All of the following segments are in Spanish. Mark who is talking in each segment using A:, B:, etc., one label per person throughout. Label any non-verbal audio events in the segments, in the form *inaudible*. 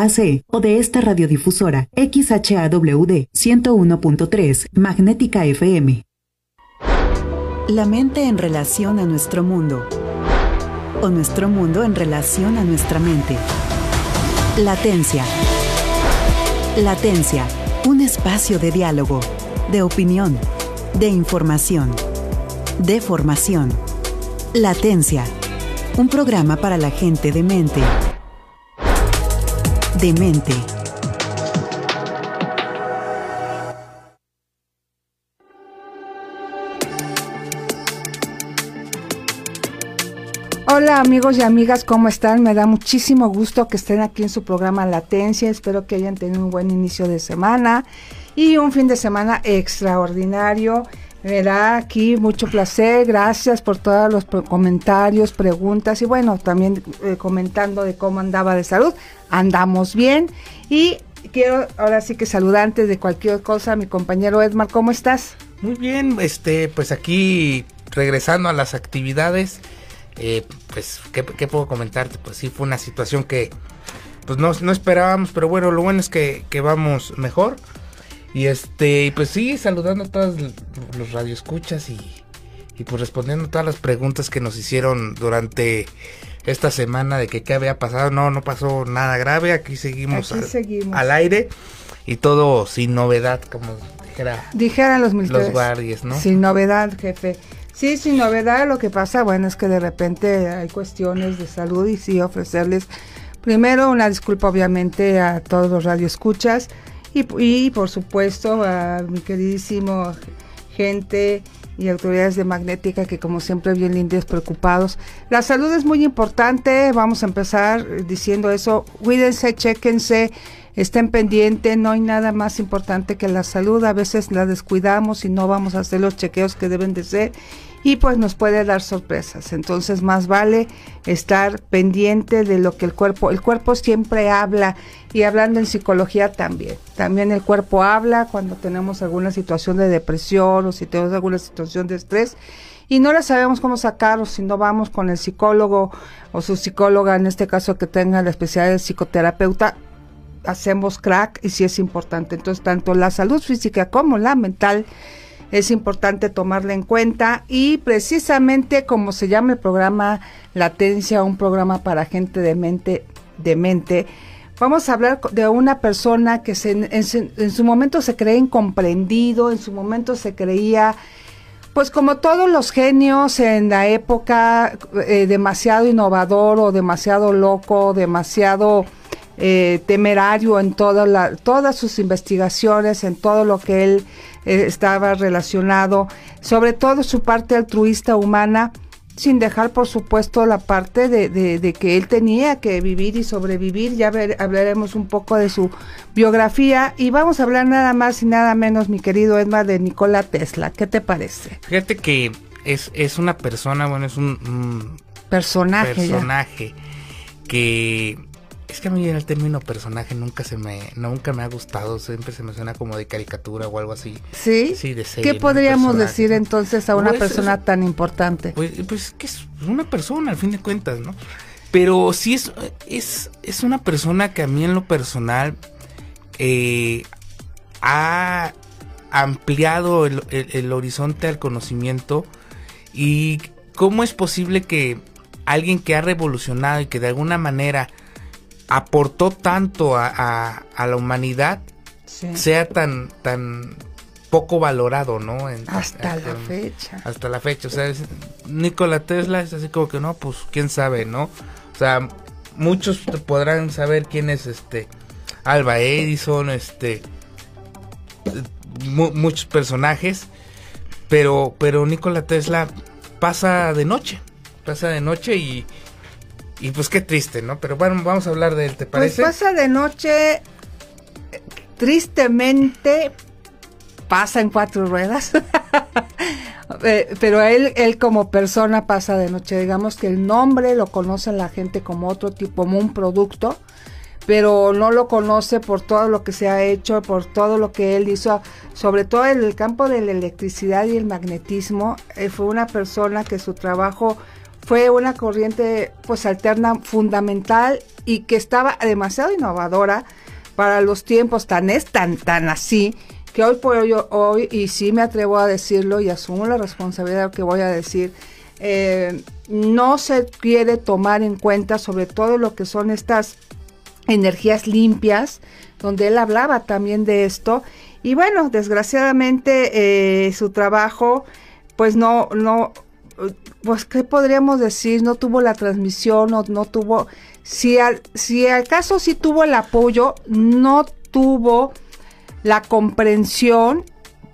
A: AC o de esta radiodifusora XHAWD 101.3 Magnética FM. La mente en relación a nuestro mundo o nuestro mundo en relación a nuestra mente. Latencia. Latencia, un espacio de diálogo, de opinión, de información, de formación. Latencia, un programa para la gente de mente.
B: Hola amigos y amigas, ¿cómo están? Me da muchísimo gusto que estén aquí en su programa Latencia. Espero que hayan tenido un buen inicio de semana y un fin de semana extraordinario. Me da aquí mucho placer, gracias por todos los comentarios, preguntas y bueno, también eh, comentando de cómo andaba de salud. Andamos bien y quiero ahora sí que saludar antes de cualquier cosa a mi compañero Edmar, ¿cómo estás?
C: Muy bien, este, pues aquí regresando a las actividades eh, pues, ¿qué, puedo comentarte? Pues sí, fue una situación que pues no, no esperábamos, pero bueno, lo bueno es que, vamos mejor. Y este, pues sí, saludando a todos los radioescuchas y, y pues respondiendo a todas las preguntas que nos hicieron durante esta semana de que qué había pasado. No, no pasó nada grave, aquí seguimos, al, aire y todo sin novedad, como dijera,
B: dijeran los militares.
C: Los guardias, ¿no?
B: Sin novedad, jefe. Sí, sin novedad, lo que pasa, bueno, es que de repente hay cuestiones de salud y sí ofrecerles primero una disculpa obviamente a todos los radioescuchas y, y por supuesto a mi queridísimo gente y autoridades de magnética que como siempre bien lindos preocupados. La salud es muy importante, vamos a empezar diciendo eso, cuídense, chequense, estén pendientes, no hay nada más importante que la salud, a veces la descuidamos y no vamos a hacer los chequeos que deben de ser y pues nos puede dar sorpresas. Entonces más vale estar pendiente de lo que el cuerpo, el cuerpo siempre habla y hablando en psicología también. También el cuerpo habla cuando tenemos alguna situación de depresión o si tenemos alguna situación de estrés y no la sabemos cómo sacar o si no vamos con el psicólogo o su psicóloga, en este caso que tenga la especialidad de psicoterapeuta, hacemos crack y si es importante. Entonces, tanto la salud física como la mental es importante tomarla en cuenta y precisamente como se llama el programa Latencia, un programa para gente de mente, de mente, vamos a hablar de una persona que se, en, su momento se creía incomprendido, en su momento se creía, pues como todos los genios en la época, eh, demasiado innovador o demasiado loco, demasiado eh, temerario en toda todas sus investigaciones, en todo lo que él eh, estaba relacionado, sobre todo su parte altruista humana, sin dejar por supuesto la parte de, que él tenía que vivir y sobrevivir. Ya hablaremos un poco de su biografía y vamos a hablar nada más y nada menos, mi querido Edma, de Nikola Tesla. ¿Qué te parece?
C: Fíjate que es, es una persona, bueno, es un,
B: personaje,
C: personaje que es que a mí el término personaje nunca se me, nunca me ha gustado, siempre se me suena como de caricatura o algo así.
B: ¿Sí? Sí, de serie, ¿Qué podríamos decir entonces a una pues, persona tan importante?
C: Pues, pues que es una persona al fin de cuentas, ¿no? Pero sí es, es, es una persona que a mí en lo personal eh, ha ampliado el, el horizonte al conocimiento y cómo es posible que alguien que ha revolucionado y que de alguna manera aportó tanto a, la humanidad sea tan, tan poco valorado, ¿no?
B: hasta la fecha.
C: Hasta la fecha. O sea, Nikola Tesla es así como que no, pues quién sabe, ¿no? O sea, muchos podrán saber quién es este Alba Edison, este muchos personajes, pero pero Nikola Tesla pasa de noche, pasa de noche y y pues qué triste, ¿no? Pero bueno, vamos a hablar de él, ¿te pues parece?
B: Pues pasa de noche, tristemente, pasa en cuatro ruedas. *laughs* Eh, pero él, él como persona pasa de noche. Digamos que el nombre lo conoce la gente como otro tipo, como un producto, pero no lo conoce por todo lo que se ha hecho, por todo lo que él hizo, sobre todo en el campo de la electricidad y el magnetismo. Él fue una persona que su trabajo fue una corriente pues alterna fundamental y que estaba demasiado innovadora para los tiempos tan es tan tan así que hoy por hoy, hoy y sí me atrevo a decirlo y asumo la responsabilidad que voy a decir eh, no se quiere tomar en cuenta sobre todo lo que son estas energías limpias donde él hablaba también de esto. Y bueno desgraciadamente eh, su trabajo pues no no pues qué podríamos decir no tuvo la transmisión no, no tuvo si al, si acaso sí tuvo el apoyo no tuvo la comprensión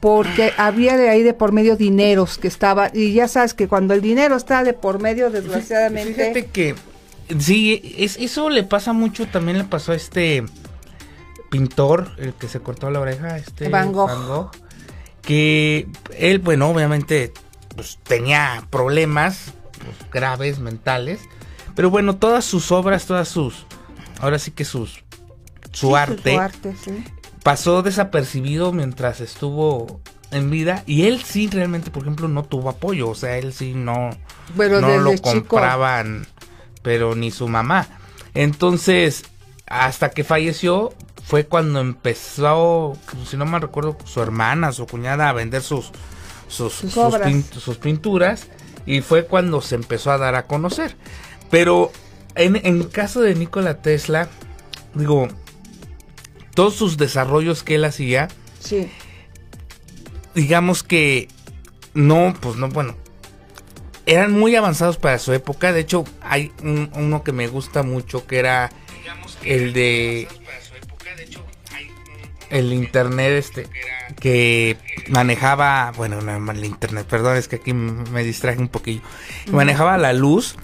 B: porque había de ahí de por medio dineros que estaba y ya sabes que cuando el dinero está de por medio desgraciadamente
C: fíjate que sí es, eso le pasa mucho también le pasó a este pintor el que se cortó la oreja este
B: Van Gogh,
C: que él bueno obviamente pues tenía problemas pues, graves mentales pero bueno todas sus obras todas sus ahora sí que sus su
B: Sí,
C: arte
B: su arte sí.
C: pasó desapercibido mientras estuvo en vida y él sí realmente por ejemplo no tuvo apoyo o sea él sí no
B: Pero
C: no lo
B: chico.
C: compraban pero ni su mamá entonces hasta que falleció fue cuando empezó si no mal recuerdo su hermana su cuñada a vender sus sus,
B: Sus
C: sus
B: obras.
C: pin- sus pinturas y fue cuando se empezó a dar a conocer pero en, en caso de Nikola Tesla digo todos sus desarrollos que él hacía
B: Sí.
C: digamos que no, pues no, bueno, eran muy avanzados para su época. De hecho, hay un- uno que me gusta mucho que era el de el internet este que manejaba, bueno, no el internet, perdón, es que aquí me distraje un poquillo. Manejaba la luz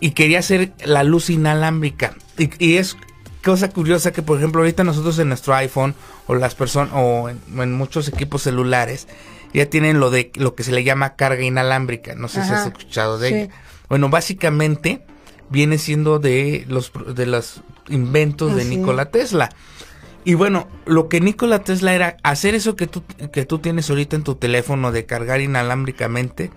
C: y quería hacer la luz inalámbrica. Y, y es cosa curiosa que, por ejemplo, ahorita nosotros en nuestro iPhone o las personas o en, en muchos equipos celulares ya tienen lo de lo que se le llama carga inalámbrica. No sé si has escuchado de
B: sí.
C: ella. Bueno, básicamente viene siendo de los de los inventos de. Nikola Tesla. Y bueno, lo que Nikola Tesla era hacer eso que tú, que tú tienes ahorita en tu teléfono de cargar inalámbricamente,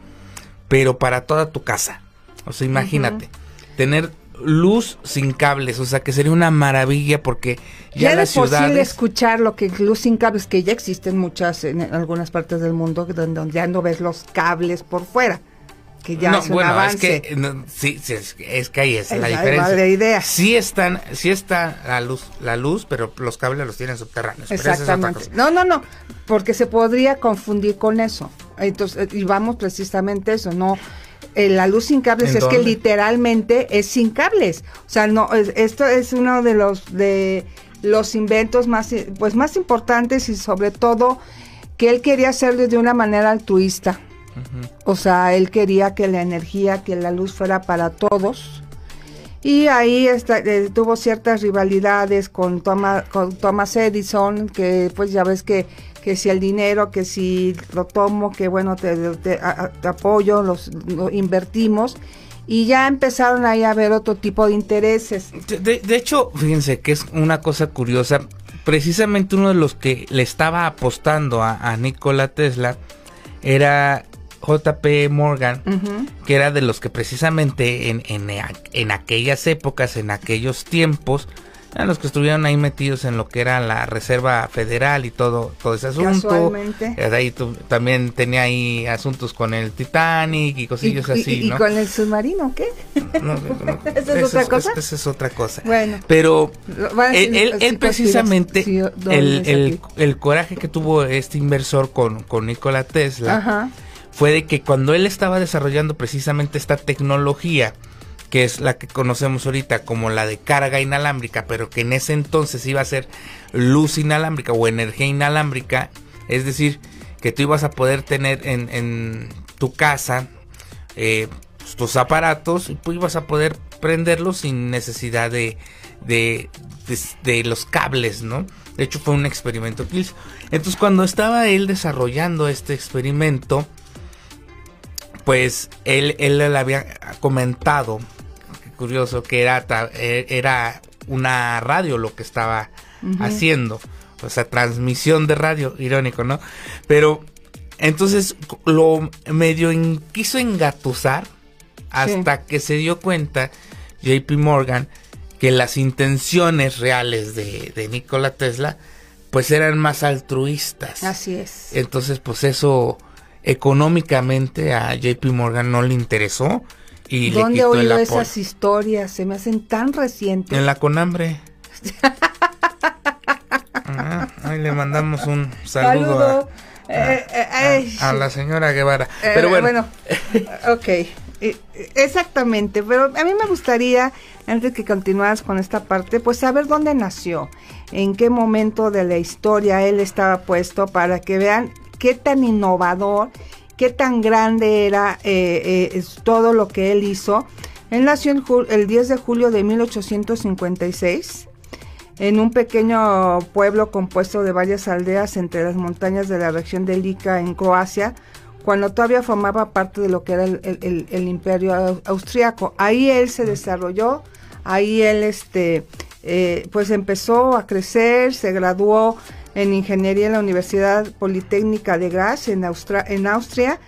C: pero para toda tu casa. O sea, imagínate, tener luz sin cables, o sea, que sería una maravilla porque ya,
B: Ya,
C: las
B: posible escuchar lo que luz sin cables, que ya existen muchas en algunas partes del mundo, donde ya no ves los cables por fuera, que ya
C: no,
B: es un
C: bueno,
B: avance.
C: es que no, sí, sí, es, que ahí es
B: Es
C: la diferencia.
B: idea.
C: Sí están, sí está la luz, la luz, pero los cables los tienen subterráneos. pero esa es
B: Exactamente. No, no, no, porque se podría confundir con eso. Entonces, eh, y vamos precisamente eso, no eh, la luz sin cables
C: ¿En
B: es que literalmente es sin cables. O sea, no es- esto es uno de los de los inventos más pues más importantes y sobre todo que él quería hacerlo de una manera altruista. O sea, él quería que la energía, que la luz fuera para todos. Y ahí está, eh, tuvo ciertas rivalidades con, con Thomas Edison, que pues ya ves que, que si el dinero, que si lo tomo, que bueno, te, apoyo, los, lo invertimos. Y ya empezaron ahí a ver otro tipo de intereses.
C: De hecho, fíjense que es una cosa curiosa. Precisamente uno de los que le estaba apostando a, a Nikola Tesla era JP Morgan,
B: Ujú.
C: que era de los que precisamente en, en, en aquellas épocas, en aquellos tiempos, eran los que estuvieron ahí metidos en lo que era la Reserva Federal y todo, todo ese asunto. Ahí tu- también tenía ahí asuntos con el Titanic y
B: Y,
C: cosillas
B: y-
C: así,
B: y
C: ¿no?
B: con el submarino, ¿qué?
C: No, *laughs*
B: ¿Esa es otra cosa?
C: Esa es otra cosa.
B: Bueno.
C: Pero él, él- precisamente,
B: sí, ¿dónde
C: el, el- el coraje que tuvo este inversor con, con Nikola Tesla
B: Ajá.
C: Fue de que cuando él estaba desarrollando precisamente esta tecnología, que es la que conocemos ahorita como la de carga inalámbrica, pero que en ese entonces iba a ser luz inalámbrica o energía inalámbrica, es decir, que tú ibas a poder tener en, en tu casa eh, pues, tus aparatos y tú ibas a poder prenderlos sin necesidad de, de, de- los cables, ¿no? De hecho fue un experimento que. Entonces cuando estaba él desarrollando este experimento, pues él, él le había comentado, curioso, que era, eh, era una radio lo que estaba haciendo. O sea, transmisión de radio, irónico, ¿no? Pero entonces lo medio en- quiso engatusar hasta que se dio cuenta JP Morgan que las intenciones reales de, de Nikola Tesla pues eran más altruistas.
B: Así es.
C: Entonces, pues eso económicamente a JP Morgan no le interesó y
B: ¿Dónde
C: le quitó el
B: oído esas historias? Se me hacen tan recientes.
C: En la Conambre. *laughs* Ah, ahí le mandamos un saludo,
B: Saludo.
C: a,
B: Eh, eh,
C: a-
B: ay,
C: a la señora Guevara.
B: Eh,
C: Pero bueno, *laughs*
B: ok, exactamente, pero a mí me gustaría, antes que continuaras con esta parte, pues saber dónde nació, en qué momento de la historia él estaba puesto para que vean qué tan innovador, qué tan grande era eh, eh, todo lo que él hizo. Él nació el 10 de julio de 1856 en un pequeño pueblo compuesto de varias aldeas entre las montañas de la región de Lika en Croacia, cuando todavía formaba parte de lo que era el, imperio au- austriaco. Ahí él se desarrolló, ahí él este, eh, pues empezó a crecer, se graduó en ingeniería en la Universidad Politécnica de Graz en, en Austria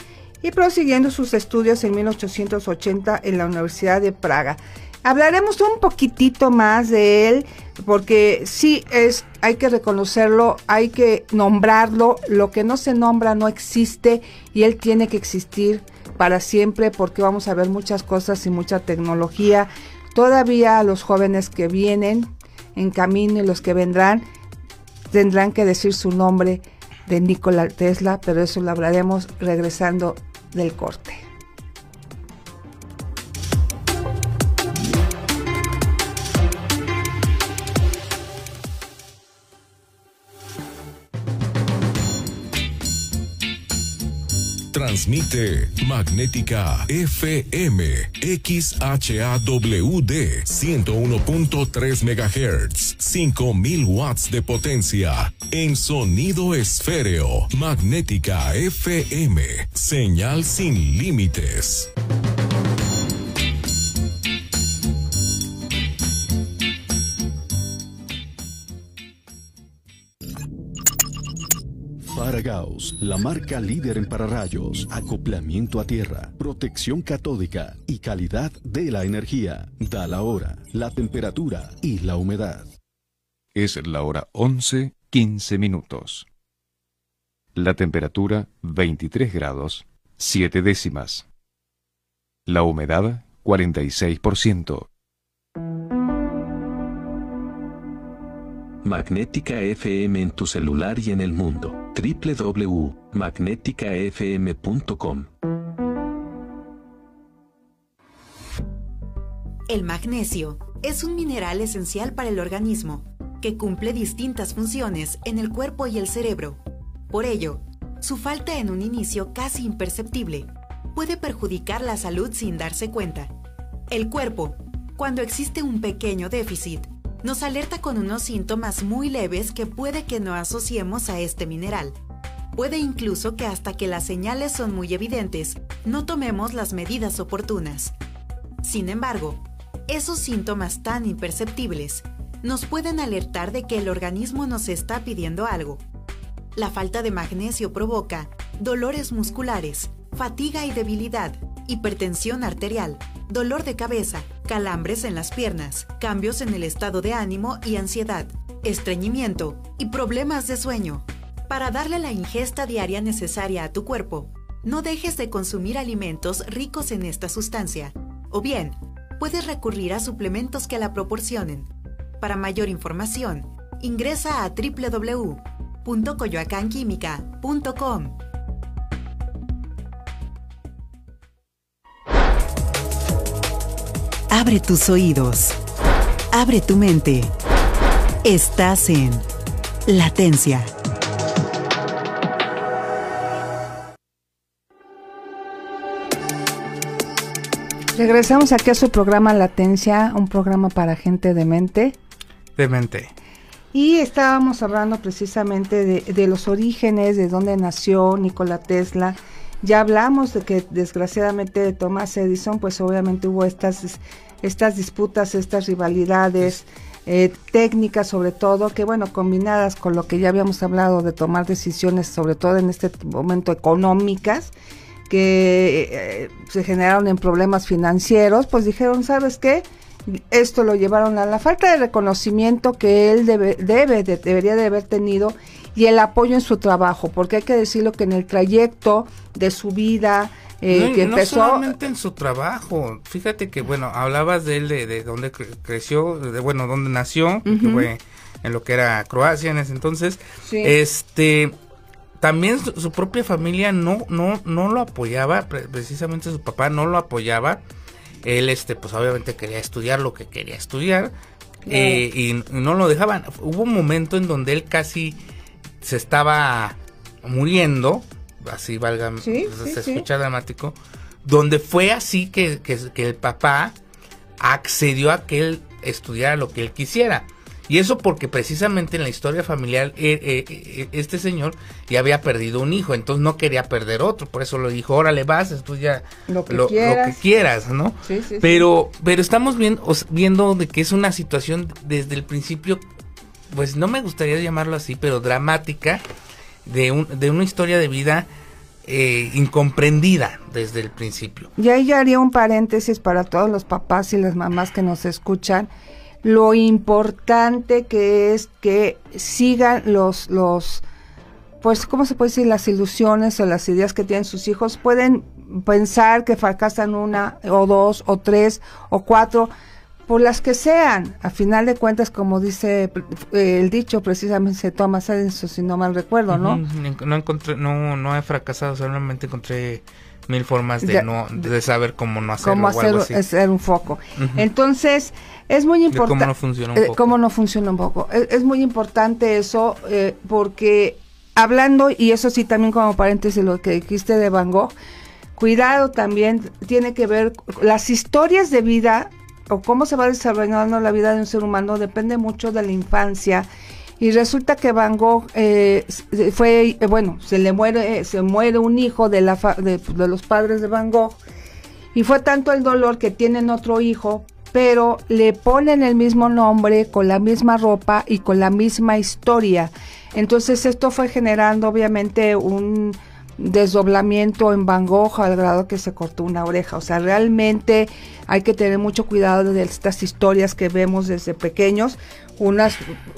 B: y prosiguiendo sus estudios en 1880 en la Universidad de Praga. Hablaremos un poquitito más de él, porque sí es, hay que reconocerlo, hay que nombrarlo, lo que no se nombra no existe y él tiene que existir para siempre porque vamos a ver muchas cosas y mucha tecnología. Todavía los jóvenes que vienen en camino y los que vendrán tendrán que decir su nombre de Nikola Tesla, pero eso lo hablaremos regresando del corte.
D: Transmite Magnética FM XHAWD 101.3 MHz 5000 watts de potencia en sonido esféreo. Magnética FM, señal sin límites.
E: La marca líder en pararrayos, acoplamiento a tierra, protección catódica y calidad de la energía. Da la hora, la temperatura y la humedad.
F: Es la hora 11, 15 minutos. La temperatura 23 grados, 7 décimas. La humedad 46%.
G: Magnética FM en tu celular y en el mundo. www.magneticafm.com
H: El magnesio es un mineral esencial para el organismo que cumple distintas funciones en el cuerpo y el cerebro. Por ello, su falta en un inicio casi imperceptible puede perjudicar la salud sin darse cuenta. El cuerpo, cuando existe un pequeño déficit, nos alerta con unos síntomas muy leves que puede que no asociemos a este mineral. Puede incluso que hasta que las señales son muy evidentes, no tomemos las medidas oportunas. Sin embargo, esos síntomas tan imperceptibles nos pueden alertar de que el organismo nos está pidiendo algo. La falta de magnesio provoca dolores musculares, fatiga y debilidad, hipertensión arterial, dolor de cabeza, calambres en las piernas, cambios en el estado de ánimo y ansiedad, estreñimiento y problemas de sueño. Para darle la ingesta diaria necesaria a tu cuerpo, no dejes de consumir alimentos ricos en esta sustancia, o bien, puedes recurrir a suplementos que la proporcionen. Para mayor información, ingresa a www.coyoacanquímica.com.
A: Abre tus oídos. Abre tu mente. Estás en Latencia.
B: Regresamos aquí a su programa Latencia, un programa para gente de mente.
C: demente.
B: Y estábamos hablando precisamente de, de los orígenes, de dónde nació Nikola Tesla. Ya hablamos de que desgraciadamente de Thomas Edison, pues obviamente hubo estas, estas disputas, estas rivalidades eh, técnicas sobre todo, que bueno, combinadas con lo que ya habíamos hablado de tomar decisiones, sobre todo en este momento económicas, que eh, se generaron en problemas financieros, pues dijeron, ¿sabes qué? esto lo llevaron a la falta de reconocimiento que él debe, debe debería de haber tenido y el apoyo en su trabajo, porque hay que decirlo que en el trayecto de su vida, eh,
C: no,
B: que
C: no
B: empezó...
C: solamente en su trabajo. Fíjate que, bueno, hablabas de él, de, de dónde cre- creció, de, bueno, dónde nació, que fue en lo que era Croacia en ese entonces.
B: Sí.
C: Este, también su, su propia familia no, no, no lo apoyaba, pre- precisamente su papá no lo apoyaba. Él, este, pues obviamente quería estudiar lo que quería estudiar. eh, y no lo dejaban. Hubo un momento en donde él casi se estaba muriendo, así valga,
B: Sí,
C: pues,
B: sí,
C: se
B: sí.
C: escucha dramático, donde fue así que, que, que el papá accedió a que él estudiara lo que él quisiera. Y eso porque precisamente en la historia familiar eh, eh, eh, este señor ya había perdido un hijo, entonces no quería perder otro, por eso lo dijo, órale vas, estudia
B: Lo que
C: lo, lo
B: quieras.
C: que quieras, ¿no?
B: Sí, sí, sí.
C: Pero, pero estamos viendo, viendo de que es una situación desde el principio, pues no me gustaría llamarlo así, pero dramática, de, un, de una historia de vida eh, incomprendida desde el principio.
B: Y ahí yo haría un paréntesis para todos los papás y las mamás que nos escuchan. Lo importante que es que sigan los, los, pues, ¿cómo se puede decir? Las ilusiones o las ideas que tienen sus hijos. Pueden pensar que fracasan una o dos o tres o cuatro, por las que sean. A final de cuentas, como dice eh, el dicho, precisamente se toma eso, si no mal recuerdo, ¿no?
C: No encontré, no, no he fracasado, solamente encontré mil formas de
B: De-
C: no, de saber cómo no hacerlo
B: cómo
C: o algo
B: hacer,
C: así.
B: hacer un foco. Entonces, es muy importante.
C: cómo no funciona un
B: eh,
C: poco.
B: cómo no funciona un poco. Es, es muy importante eso, eh, porque hablando, y eso sí también como paréntesis lo que dijiste de Van Gogh, cuidado también tiene que ver, las historias de vida o cómo se va desarrollando la vida de un ser humano depende mucho de la infancia. Y resulta que Van Gogh eh, fue, eh, bueno, se le muere, se muere un hijo de, la fa- de los padres de Van Gogh. Y fue tanto el dolor que tienen otro hijo, pero le ponen el mismo nombre, con la misma ropa y con la misma historia. Entonces esto fue generando obviamente un desdoblamiento en Van Gogh al grado que se cortó una oreja. O sea, realmente hay que tener mucho cuidado de estas historias que vemos desde pequeños. Unas,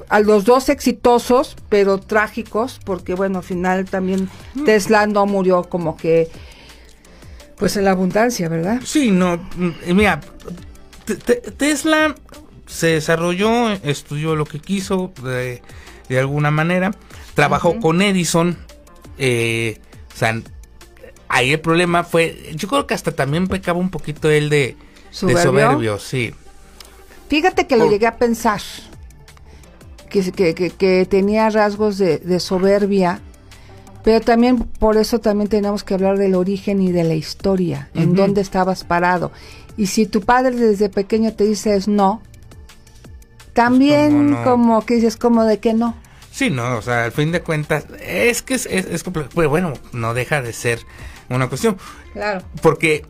B: a los dos exitosos, pero trágicos, porque bueno, al final también Tesla no murió como que, pues en la abundancia, ¿verdad?
C: Sí, no, mm, mira, te- te- Tesla se desarrolló, estudió lo que quiso de, de alguna manera, trabajó con Edison, eh, o sea, ahí el problema fue, yo creo que hasta también pecaba un poquito él de, de
B: ¿Soberbio?
C: sí.
B: Fíjate que lo llegué a pensar, que, que, que- que tenía rasgos de, de soberbia, pero también por eso también tenemos que hablar del origen y de la historia, en dónde estabas parado. Y si tu padre desde pequeño te dice es no, también
C: como no.
B: como que dices como de que no.
C: Sí, no, o sea, al fin de cuentas, es que es, es, es complejo, pero bueno, no deja de ser una cuestión.
B: Claro.
C: Porque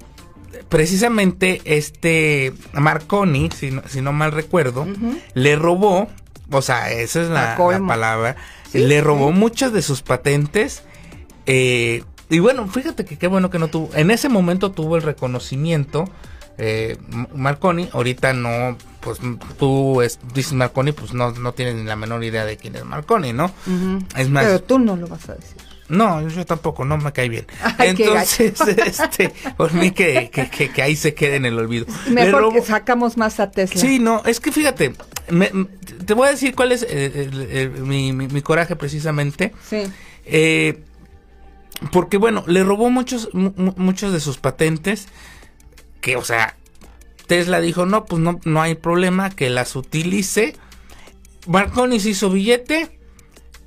C: precisamente este Marconi, si no, si no mal recuerdo, le robó, o sea, esa es la, palabra,
B: Sí,
C: le robó muchas de sus patentes. eh, y bueno, fíjate que qué bueno que no tuvo, en ese momento tuvo el reconocimiento. Eh, Marconi, ahorita no, pues tú es- dices Marconi, pues no, no tienes ni la menor idea de quién es Marconi, ¿no? Es más,
B: Pero tú no lo vas a decir.
C: no, yo tampoco, no me cae bien. *laughs*
B: Ay,
C: Entonces, *laughs* este, por mí que, que, que- que ahí se quede en el olvido.
B: Mejor que sacamos más a Tesla.
C: Sí, no, es que fíjate, me- te voy a decir cuál es eh, el- el- mi, mi- mi coraje precisamente.
B: Sí.
C: Eh, porque bueno, le robó muchos, mu- mu- muchos de sus patentes. Que, o sea, Tesla dijo, no, pues no, no hay problema, que las utilice. Marconi se hizo billete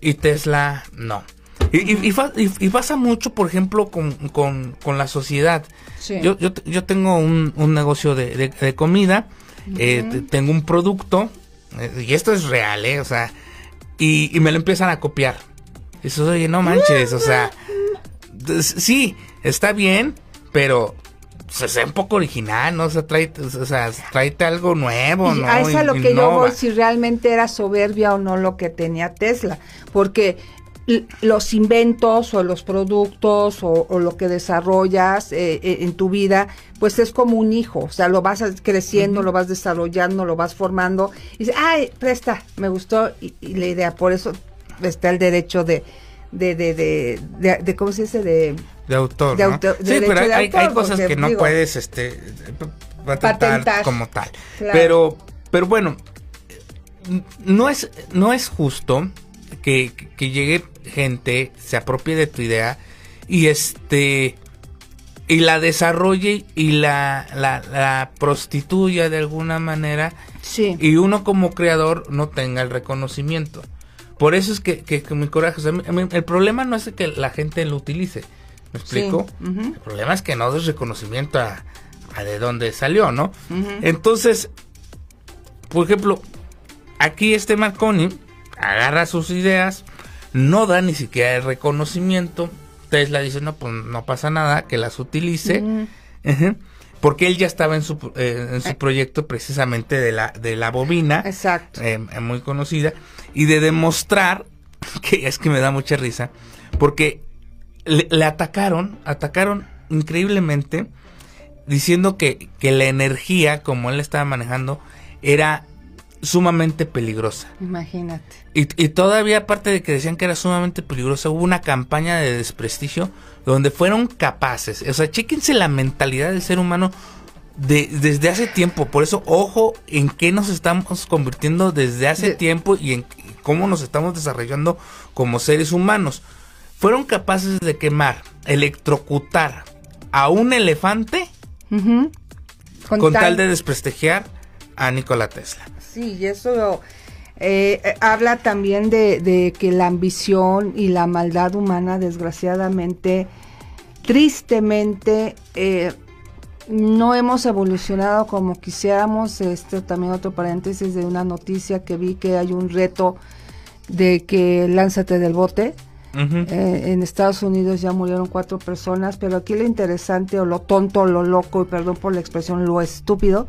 C: y Tesla no. Y, y- y fa- y- y pasa mucho, por ejemplo, con, con- con la sociedad.
B: Sí.
C: Yo, yo, yo tengo un, un negocio de, de- de comida, eh, te- tengo un producto, eh, y esto es real, ¿eh? O sea, y, me lo empiezan a copiar. Dices, oye, no manches, o sea, *laughs* sí, está bien, pero se sea un poco original, ¿no? O sea, tráete, o sea, tráete algo nuevo,
B: Y
C: ¿no?
B: a eso es a lo que yo voy, si realmente era soberbia o no lo que tenía Tesla. Porque los inventos o los productos o, lo que desarrollas eh, eh, en tu vida, pues es como un hijo, o sea, lo vas creciendo, lo vas desarrollando, lo vas formando, y dices, ay, presta, me gustó, y, la idea, por eso está el derecho de, de, de, de, de, ¿cómo se dice? De,
C: de autor, sí, pero hay, hay cosas que no puedes, este, patentar, como tal. Pero, pero bueno, no es, no es justo que, llegue gente, se apropie de tu idea y este y la desarrolle y la, la, prostituya de alguna manera
B: sí.
C: y uno como creador no tenga el reconocimiento. Por eso es que, que, mi coraje, el problema no es que la gente lo utilice, ¿me explico? El problema es que no des reconocimiento a, de dónde salió, ¿no? Entonces, por ejemplo, aquí este Marconi agarra sus ideas, no da ni siquiera el reconocimiento. Tesla dice, no, pues no pasa nada, que las utilice. Porque él ya estaba en su, eh, en su eh. proyecto precisamente de la, de la bobina.
B: Exacto.
C: Eh, muy conocida. Y de demostrar, *laughs* que es que me da mucha risa, porque le, atacaron, atacaron increíblemente, diciendo que, que la energía, como él estaba manejando, era sumamente peligrosa.
B: Imagínate.
C: Y, todavía aparte de que decían que era sumamente peligrosa, hubo una campaña de desprestigio donde fueron capaces, o sea, chéquense la mentalidad del ser humano de, desde hace tiempo, por eso ojo en qué nos estamos convirtiendo desde hace tiempo y en cómo nos estamos desarrollando como seres humanos. Fueron capaces de quemar, electrocutar a un elefante con, tal de desprestigiar a Nikola Tesla.
B: Sí, y eso eh, eh, habla también de, que la ambición y la maldad humana, desgraciadamente, tristemente, eh, no hemos evolucionado como quisiéramos. Este también otro paréntesis de una noticia que vi que hay un reto de que lánzate del bote. En Estados Unidos ya murieron cuatro personas, pero aquí lo interesante o lo tonto, o lo loco, y perdón por la expresión, lo estúpido,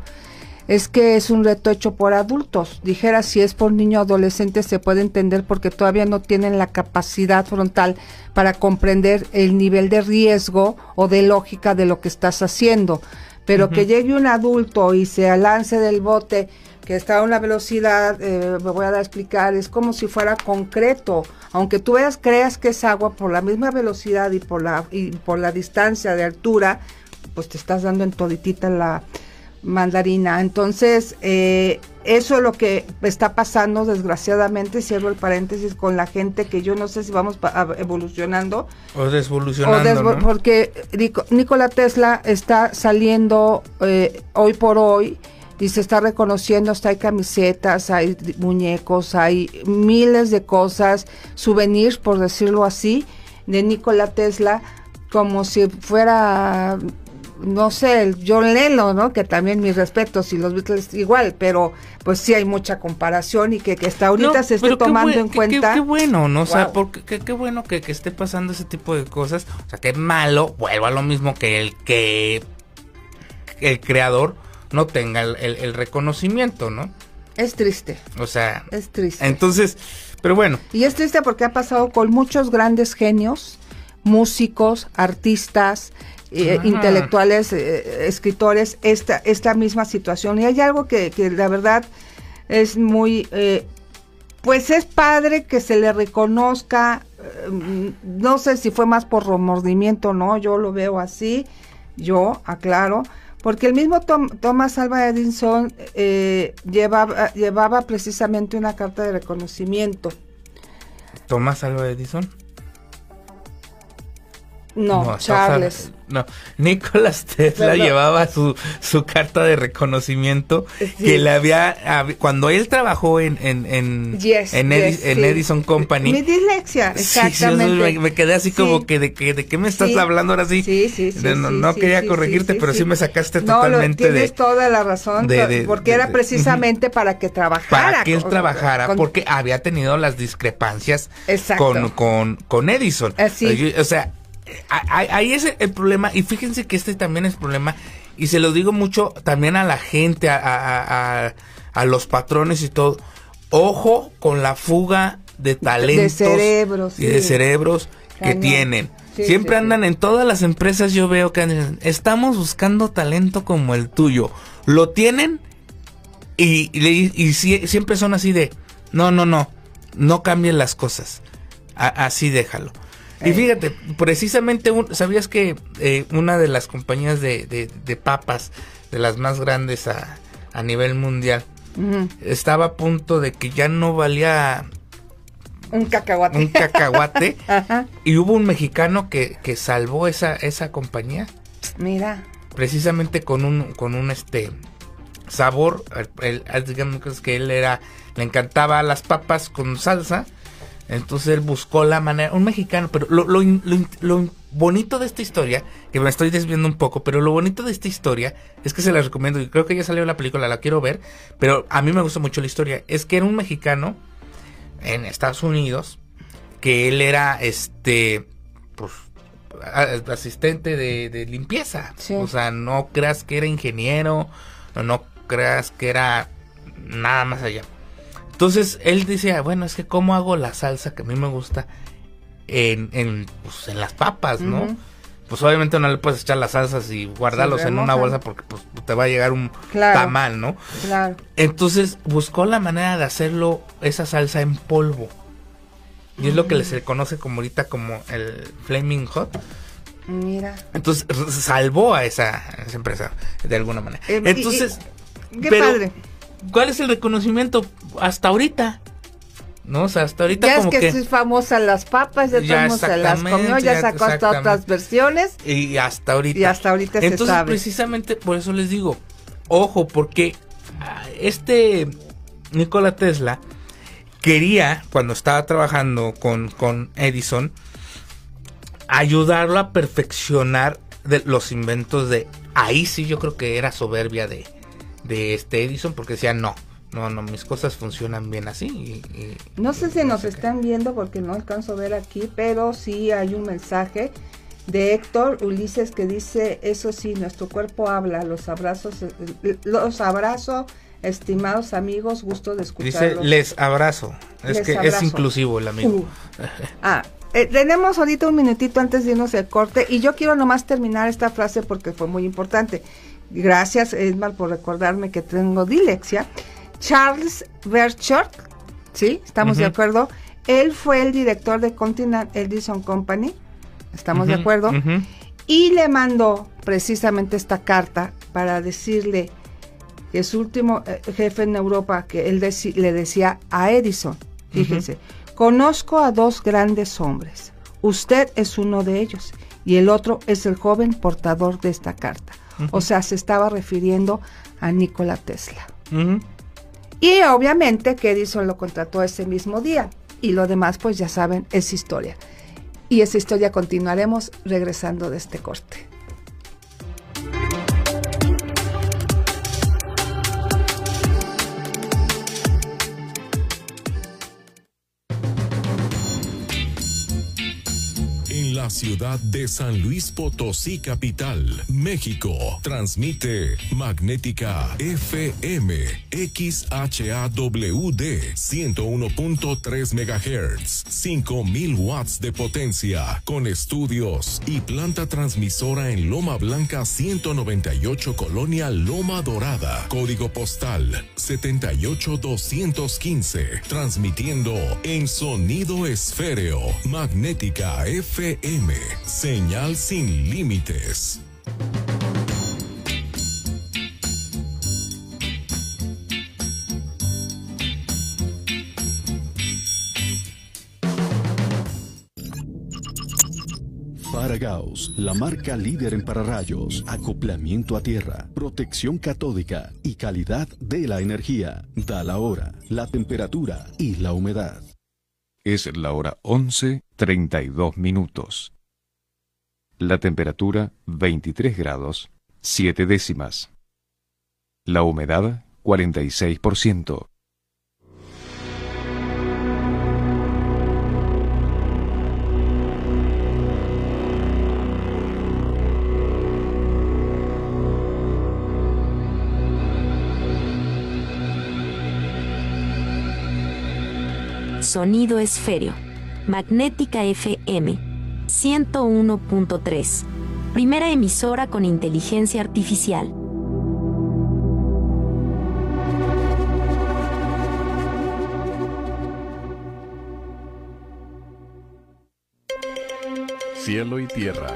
B: es que es un reto hecho por adultos. Dijera, si es por niño adolescente se puede entender porque todavía no tienen la capacidad frontal para comprender el nivel de riesgo o de lógica de lo que estás haciendo. Pero que llegue un adulto y se lance del bote que está a una velocidad, eh, me voy a dar a explicar, es como si fuera concreto. Aunque tú veas, creas que es agua por la misma velocidad y por la, y por la distancia de altura, pues te estás dando en toditita la, mandarina. Entonces, eh, eso es lo que está pasando, desgraciadamente, cierro el paréntesis, con la gente que yo no sé si vamos evolucionando.
C: O desvolucionando.
B: Porque Nikola Tesla está saliendo eh, hoy por hoy y se está reconociendo, hasta hay camisetas, hay muñecos, hay miles de cosas, souvenirs, por decirlo así, de Nikola Tesla, como si fuera no sé, el John Lennon, ¿no? Que también mis respetos y los Beatles igual, pero pues sí hay mucha comparación y que, que hasta ahorita se esté tomando en cuenta.
C: Qué, bueno, ¿no? O sea, porque, qué, bueno que, esté pasando ese tipo de cosas. O sea, qué malo, vuelvo a lo mismo que el que el creador no tenga el, reconocimiento, ¿no?
B: Es triste.
C: O sea,
B: es triste.
C: Entonces, pero bueno.
B: Y es triste porque ha pasado con muchos grandes genios, músicos, artistas, eh, intelectuales, eh, escritores, esta, esta misma situación. Y hay algo que, que la verdad es muy, eh, pues es padre que se le reconozca, no sé si fue más por remordimiento, no, yo lo veo así, yo aclaro, porque el mismo Thomas Alva Edison llevaba, llevaba precisamente una carta de reconocimiento.
C: ¿Thomas Alva Edison?
B: No, Charles.
C: No, Nicolás Tesla llevaba su, su carta de reconocimiento que le había, cuando él trabajó en, en, en, en, Edison Company.
B: Mi dislexia, exactamente.
C: me, quedé así como que de, que de qué me estás hablando ahora sí.
B: Sí, sí, sí.
C: no, quería corregirte, pero sí, me sacaste totalmente
B: no, tienes toda la razón, porque era precisamente para que trabajara.
C: Para que él trabajara, porque había tenido las discrepancias con, con, con Edison.
B: Así.
C: O sea, ahí es el problema y fíjense que este también es problema y se lo digo mucho también a la gente, a, los patrones y todo. Ojo con la fuga de talentos
B: De cerebros,
C: y de
B: sí.
C: cerebros que
B: Cañón.
C: tienen.
B: Sí,
C: Siempre
B: sí,
C: andan en todas las empresas, yo veo que andan, estamos buscando talento como el tuyo. ¿Lo tienen? Y, y, y sie- siempre son así de, no, no, no, no cambien las cosas. A- así déjalo. Y fíjate, precisamente, un- ¿sabías que eh, una de las compañías de, de- de papas, de las más grandes a, a nivel mundial, estaba a punto de que ya no valía
B: Un cacahuate.
C: un cacahuate? *laughs*
B: Ajá.
C: y hubo un mexicano que, que salvó esa, esa compañía
B: Mira.
C: precisamente con un, con un este sabor, el- el- digamos que él era, le encantaba las papas con salsa, entonces él buscó la manera, un mexicano, pero lo, lo, bonito de esta historia, que me estoy desviando un poco, pero lo bonito de esta historia es que se la recomiendo, y creo que ya salió la película, la quiero ver, pero a mí me gusta mucho la historia, es que era un mexicano en Estados Unidos, que él era este, pues, asistente de, de limpieza.
B: Sí.
C: O sea, no creas que era ingeniero, no creas que era nada más allá. Entonces él decía, bueno, es que cómo hago la salsa que a mí me gusta en, en, pues, en las papas, ¿no? Pues obviamente no le puedes echar las salsas y guardarlos
B: Se
C: en una bolsa porque pues, te va a llegar un
B: Claro.
C: tamal, ¿no?
B: Claro.
C: Entonces buscó la manera de hacerlo, esa salsa en polvo. Y es lo que se le conoce como ahorita como el Flaming Hot.
B: Mira.
C: Entonces salvó a esa, a esa empresa de alguna manera.
B: Eh, y-
C: Entonces,
B: Qué
C: pero,
B: padre.
C: ¿Cuál es el reconocimiento hasta ahorita? ¿No? O sea, hasta ahorita
B: Ya es que,
C: que...
B: es famosa las papas, ya,
C: Ya,
B: se las comió, ya sacó hasta otras versiones
C: Y hasta ahorita.
B: y hasta ahorita se
C: Entonces,
B: sabe.
C: precisamente por eso les digo, ojo, porque ah, este Nikola Tesla quería, cuando estaba trabajando con, con Edison, ayudarlo a perfeccionar de los inventos de... Ahí sí yo creo que era soberbia de, de este Edison, porque decía, no, no, no, mis cosas funcionan bien así. y- y-
B: No sé si nos están viendo porque no alcanzo a ver aquí, pero sí hay un mensaje de Héctor Ulises que dice, eso sí, nuestro cuerpo habla, los abrazos, eh, los abrazo, estimados amigos, gusto de
C: Dice,
B: escucharlos.
C: les abrazo. Es
B: Les
C: que es inclusivo el amigo.
B: Uh. Ah, eh, tenemos ahorita un minutito antes de irnos al corte y yo quiero nomás terminar esta frase porque fue muy importante. Gracias, Edmar, por recordarme que tengo dilexia. Charles Berchert, ¿sí? ¿Estamos de acuerdo? Él fue el director de Continental Edison Company, ¿estamos de acuerdo? Y le mandó precisamente esta carta para decirle que su último eh, jefe en Europa, que él deci- le decía a Edison, fíjense, conozco a dos grandes hombres, usted es uno de ellos y el otro es el joven portador de esta carta. O sea, se estaba refiriendo a Nikola Tesla. Y obviamente que Edison lo contrató ese mismo día. Y lo demás, pues ya saben, es historia. Y esa historia continuaremos regresando de este corte.
D: Ciudad de San Luis Potosí, capital, México, transmite Magnética FM XHAWD 101.3 MHz, 5000 watts de potencia, con estudios y planta transmisora en Loma Blanca 198 Colonia Loma Dorada, código postal 78215, transmitiendo en sonido esféreo, Magnética FM, señal sin límites.
E: Faragaos, la marca líder en pararrayos, acoplamiento a tierra, protección catódica y calidad de la energía. Da la hora, la temperatura y la humedad.
F: Es la hora 11, 32 minutos. La temperatura 23 grados, 7 décimas. La humedad 46%.
I: Sonido esféreo. Magnética FM 101.3. Primera emisora con inteligencia artificial.
J: Cielo y tierra.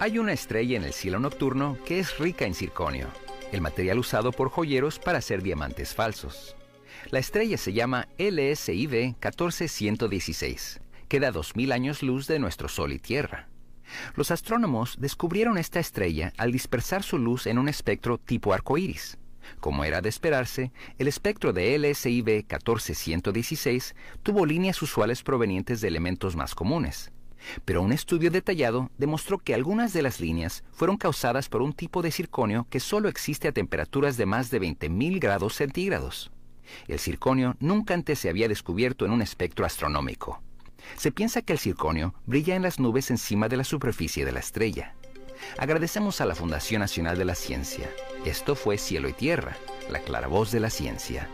K: Hay una estrella en el cielo nocturno que es rica en circonio, el material usado por joyeros para hacer diamantes falsos. La estrella se llama LSIV 14116. Queda 2000 años luz de nuestro Sol y Tierra. Los astrónomos descubrieron esta estrella al dispersar su luz en un espectro tipo arcoíris. Como era de esperarse, el espectro de LSIV 14116 tuvo líneas usuales provenientes de elementos más comunes. Pero un estudio detallado demostró que algunas de las líneas fueron causadas por un tipo de circonio que solo existe a temperaturas de más de 20.000 grados centígrados. El circonio nunca antes se había descubierto en un espectro astronómico. Se piensa que el circonio brilla en las nubes encima de la superficie de la estrella. Agradecemos a la Fundación Nacional de la Ciencia. Esto fue Cielo y Tierra, la claravoz de la ciencia.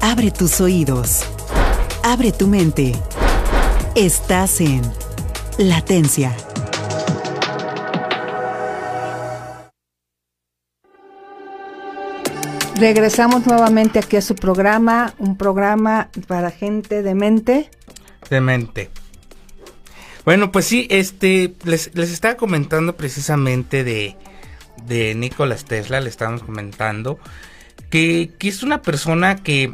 A: Abre tus oídos. Abre tu mente. Estás en Latencia.
B: Regresamos nuevamente aquí a su programa, un programa para gente de mente.
C: De mente. Bueno, pues sí, este, les, les estaba comentando precisamente de, de Nikola Tesla, le estábamos comentando, que, que es una persona que,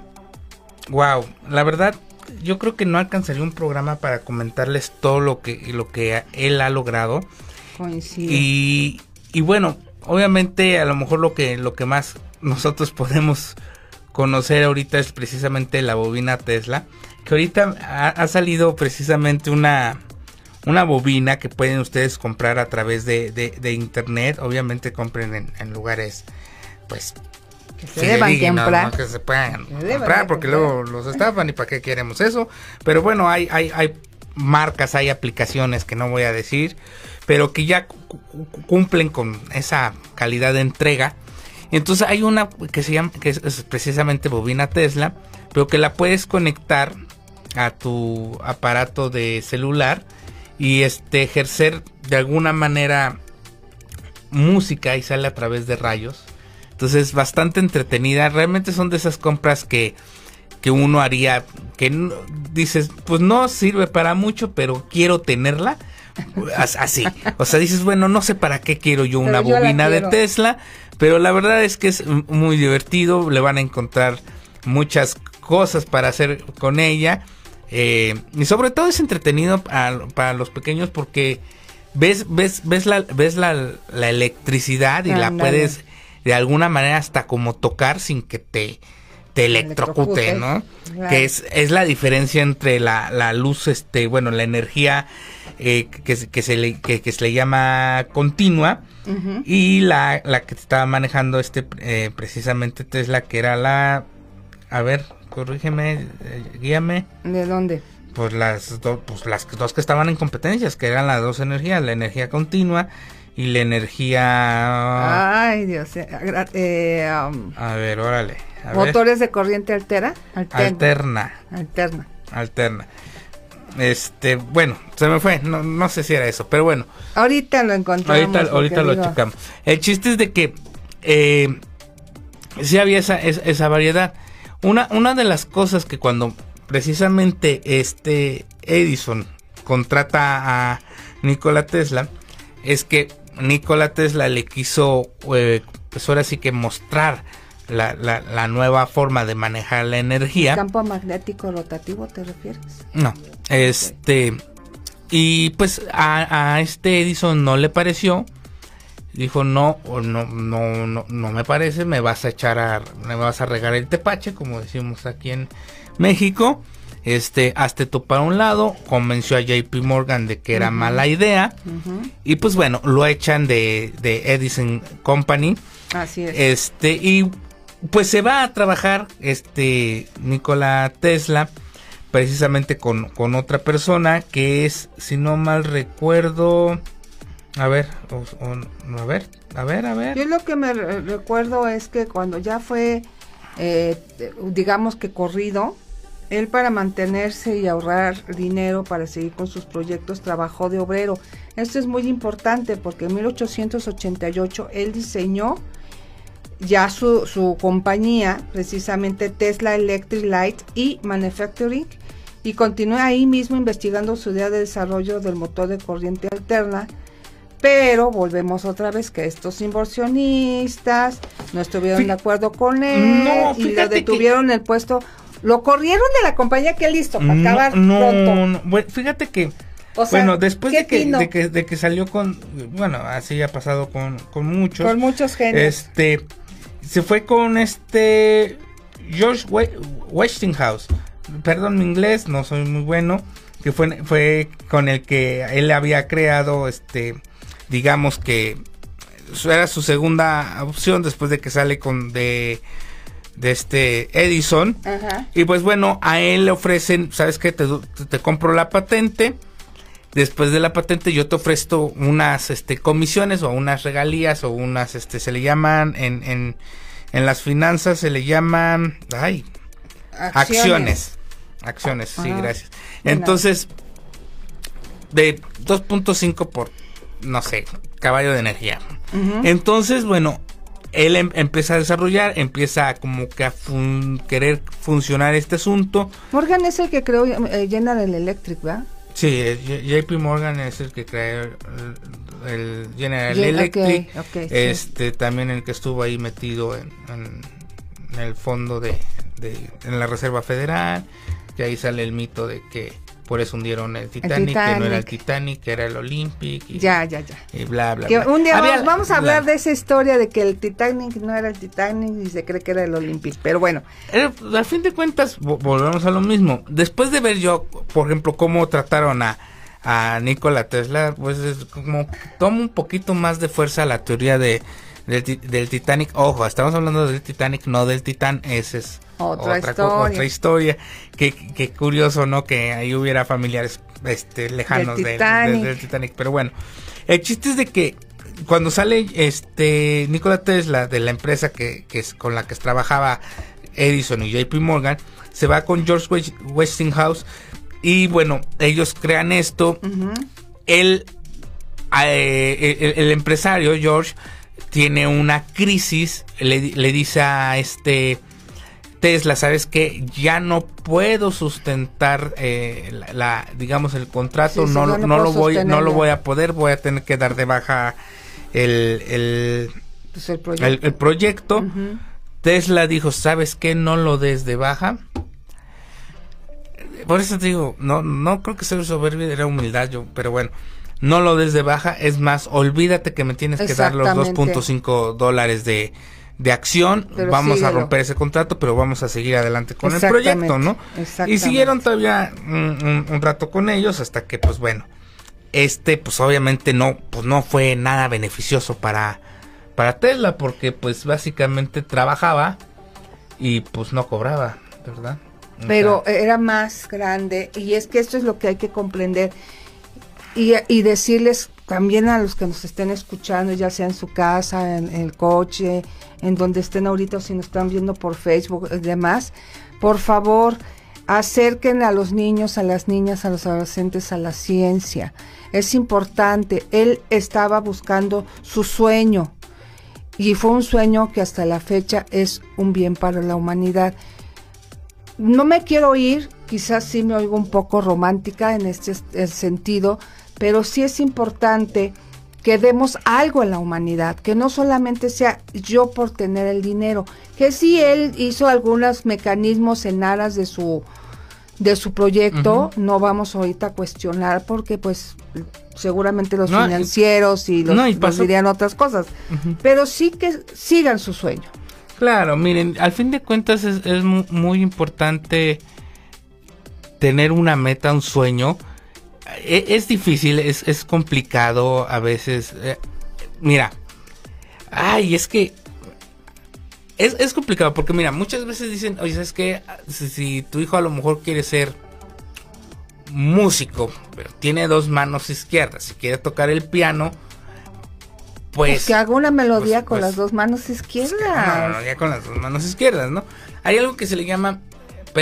C: wow, la verdad, yo creo que no alcanzaría un programa para comentarles todo lo que, lo que él ha logrado.
B: Coincido.
C: Y, y bueno, obviamente a lo mejor lo que, lo que más nosotros podemos conocer ahorita es precisamente la bobina Tesla, que ahorita ha, ha salido precisamente una, una bobina que pueden ustedes comprar a través de, de, de internet, obviamente compren en, en lugares pues
B: que se deban comprar.
C: ¿no? que se puedan
B: Se
C: comprar porque
B: comprar.
C: luego los estafan y para qué queremos eso, pero bueno, hay, hay, hay marcas, hay aplicaciones que no voy a decir, pero que ya cu- cu- cumplen con esa calidad de entrega. Entonces hay una que se llama, que es, es precisamente bobina Tesla, pero que la puedes conectar a tu aparato de celular y este ejercer de alguna manera música y sale a través de rayos. Entonces bastante entretenida. Realmente son de esas compras que, que uno haría, que dices, pues no sirve para mucho, pero quiero tenerla. As- Así. O sea, dices, bueno, no sé para qué quiero yo
B: Pero
C: una
B: yo
C: bobina de. Tesla, pero la verdad es que es muy divertido. Le van a encontrar muchas cosas para hacer con ella. Eh, y sobre todo es entretenido a- para los pequeños porque ves, ves, ves la, ves la, la electricidad y la puedes de alguna manera hasta como tocar sin que te, te electrocute,
B: Electrocute.
C: ¿no?
B: Claro.
C: Que es, es la diferencia entre la, la luz, este, bueno, la energía eh, que, se- que se le, que, que se le llama continua y la, la que estaba manejando este eh, precisamente Tesla, que era la, a ver, corrígeme, eh, guíame.
B: ¿De dónde?
C: Pues las, do- pues las dos que estaban en competencias, que eran las dos energías, la energía continua y la energía...
B: Ay, Dios. eh, eh, um,
C: A ver, órale. A ver.
B: motores de corriente altera. Alterna.
C: Alterna.
B: Alterna.
C: Alterna. Este, bueno, se me fue, no, no sé si era eso, pero bueno,
B: Ahorita lo encontramos.
C: ahorita, lo
B: digo,
C: checamos. El chiste es de que eh, sí había esa, esa, esa variedad. Una, una de las cosas que cuando precisamente este Edison contrata a Nikola Tesla es que Nikola Tesla le quiso, eh, pues ahora sí que mostrar la, la, la nueva forma de manejar la energía.
B: ¿Campo magnético rotativo te refieres?
C: No, este y pues a, a este Edison no le pareció. Dijo no, no, no, no, no me parece. Me vas a echar a, me vas a regar el tepache, como decimos aquí en México. Este, hazte tú para un lado. Convenció a JP Morgan de que era mala idea. Y pues bueno, lo echan de, de Edison Company.
B: Así es.
C: Este, y pues se va a trabajar este Nikola Tesla precisamente con, con otra persona que es, si no mal recuerdo, a ver, a ver, A ver, a ver.
B: Yo lo que me re- recuerdo es que cuando ya fue, eh, digamos que corrido, él para mantenerse y ahorrar dinero para seguir con sus proyectos trabajó de obrero. Esto es muy importante porque en 1888 él diseñó ya su, su compañía, precisamente Tesla Electric Light y Manufacturing, y continúa ahí mismo investigando su idea de desarrollo del motor de corriente alterna. Pero volvemos otra vez que estos inversionistas no estuvieron
C: Fí-
B: de acuerdo con él
C: No,
B: y
C: que-
B: detuvieron el puesto. Lo corrieron de la compañía que listo, para acabar
C: no,
B: pronto.
C: no, bueno, fíjate que
B: O sea,
C: bueno, después que, de que de que salió con bueno, así ha pasado con, con muchos.
B: Con muchos genios.
C: Este se fue con este George We- Westinghouse. Perdón mi inglés, no soy muy bueno, que fue fue con el que él había creado este digamos que era su segunda opción después de que sale con de de este Edison.
B: Ajá.
C: Y pues bueno, a él le ofrecen, ¿sabes qué? Te, te- te compro la patente. Después de la patente yo te ofrezco unas este, comisiones o unas regalías o unas, este, se le llaman en, en, en las finanzas, se le llaman, ay, acciones. Acciones, sí,
B: Ah,
C: gracias.
B: de nada.
C: Entonces, de 2.5 por, no sé, caballo de energía. Entonces, bueno, él em- empieza a desarrollar, empieza como que a fun- querer funcionar este asunto.
B: Morgan es el que creó eh, General Electric, ¿verdad?
C: Sí, eh, JP Morgan es el que creó el, el General
B: Ye-
C: Electric.
B: sí.
C: este también el que estuvo ahí metido en, en- en el fondo de, de- en la Reserva Federal, que ahí sale el mito de que por eso hundieron el Titanic, que no era el
B: Titanic.
C: Que era el Olympic y,
B: Ya, ya, ya.
C: y bla bla.
B: Que
C: bla.
B: un día
C: Había
B: vamos, a hablar
C: la-
B: de esa historia de que el Titanic no era el Titanic y se cree que era el Olympic. Pero bueno,
C: Eh, al fin de cuentas, vo- volvemos a lo mismo. Después de ver yo, por ejemplo, cómo trataron a, a Nikola Tesla, pues es como toma un poquito más de fuerza la teoría de del, del Titanic. Ojo, estamos hablando del Titanic, no del Titán. Esa es
B: Otra
C: co-
B: historia.
C: otra historia. Qué, qué curioso, ¿no? Que ahí hubiera familiares este, lejanos
B: Del Titanic.
C: del- del Titanic. Pero bueno, el chiste es de que cuando sale este Nikola Tesla de la empresa que, que es con la que trabajaba Edison y JP Morgan, se va con George Wes- Westinghouse y bueno, ellos crean esto. Él, eh, el, el empresario George tiene una crisis, le, le dice a este Tesla, sabes que ya no puedo sustentar eh, la, la- digamos el contrato,
B: Sí,
C: no,
B: no
C: lo voy, no lo voy a poder, voy a tener que dar de baja el, el,
B: pues el proyecto.
C: el- el proyecto.
B: Ujú.
C: Tesla dijo, ¿sabes qué? No lo des de baja. Por eso te digo, no, no creo que sea soberbia, era humildad yo, pero bueno, no lo des de baja, es más, olvídate que me tienes que dar los
B: Exactamente.
C: 2.5 dólares de, de acción,
B: Pero
C: vamos a romper ese contrato, pero vamos a seguir adelante con el proyecto, ¿no? Y siguieron todavía un, un- un rato con ellos hasta que, pues bueno, este, pues obviamente no, pues no fue nada beneficioso para, para Tesla, porque pues básicamente trabajaba y pues no cobraba, ¿verdad? O
B: pero
C: sea,
B: era más grande y es que esto es lo que hay que comprender y, y decirles también a los que nos estén escuchando, ya sea en su casa, en, el coche, en donde estén ahorita o si nos están viendo por Facebook y demás, por favor, acerquen a los niños, a las niñas, a los adolescentes a la ciencia. Es importante, él estaba buscando su sueño y fue un sueño que hasta la fecha es un bien para la humanidad no me quiero ir, quizás sí me oigo un poco romántica en este eh, sentido, pero sí es importante que demos algo a la humanidad, que no solamente sea yo por tener el dinero, que sí él hizo algunos mecanismos en aras de su de su proyecto, no vamos ahorita a cuestionar porque pues seguramente los
C: No,
B: financieros y los,
C: no, y
B: los dirían otras cosas, pero sí que sigan su sueño.
C: Claro, miren, al fin de cuentas es, es mu- muy importante tener una meta, un sueño. E- Es, difícil, es, es complicado a veces. eh, mira, ay, es que es, es complicado porque mira, muchas veces dicen, oye, ¿sabes qué? Si, si tu hijo a lo mejor quiere ser músico, pero tiene dos manos izquierdas y quiere tocar el piano, pues...
B: Pues que haga una melodía
C: pues-
B: con
C: pues-
B: las dos manos
C: No,
B: izquierdas.
C: no, ya con las dos manos izquierdas, ¿no? Hay algo que se le llama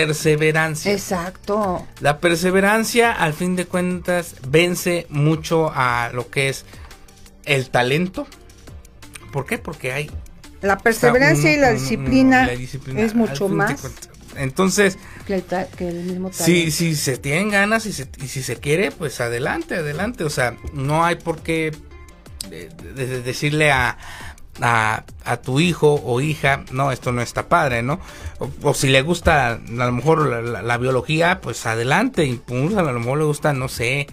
C: perseverancia.
B: Exacto.
C: La perseverancia, al fin de cuentas, vence mucho a lo que es el talento. ¿Por qué? Porque hay
B: La perseverancia y la disciplina,
C: la disciplina,
B: es mucho más.
C: Entonces,
B: que el, que el mismo
C: si, si se tienen ganas y, se- y si se quiere, pues adelante, adelante. O sea, no hay por qué eh, de- de- decirle a, a, a tu hijo o hija, no, esto no está padre, ¿no? O, o si le gusta a lo mejor la, la- la biología, pues adelante, impúlsalo. A lo mejor le gusta, no sé,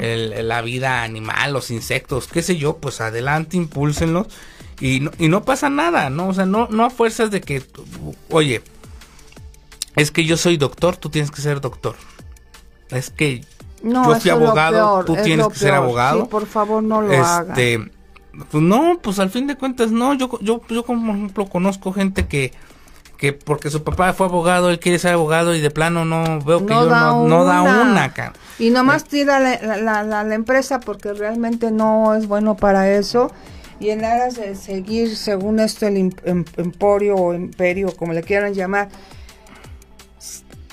C: el- la vida animal, los insectos, qué sé yo, pues adelante, impúlsenlos. Y no, y no pasa nada, ¿no? O sea, no, no a fuerzas de que, oye, es que yo soy doctor, tú tienes que ser doctor. Es que
B: No,
C: yo fui abogado,
B: peor,
C: tú
B: es
C: tienes que ser abogado.
B: Sí, por favor, no lo hagan.
C: Pues no, pues al fin de cuentas no, yo yo yo como ejemplo conozco gente que que porque su papá fue abogado, él quiere ser abogado y de plano no veo que
B: No
C: yo
B: da
C: no, no da
B: una.
C: una, ca-
B: Y nomás tira la, la, la- la- la empresa porque realmente no es bueno para eso. Y en aras de seguir, según esto, el em- emporio o imperio, como le quieran llamar,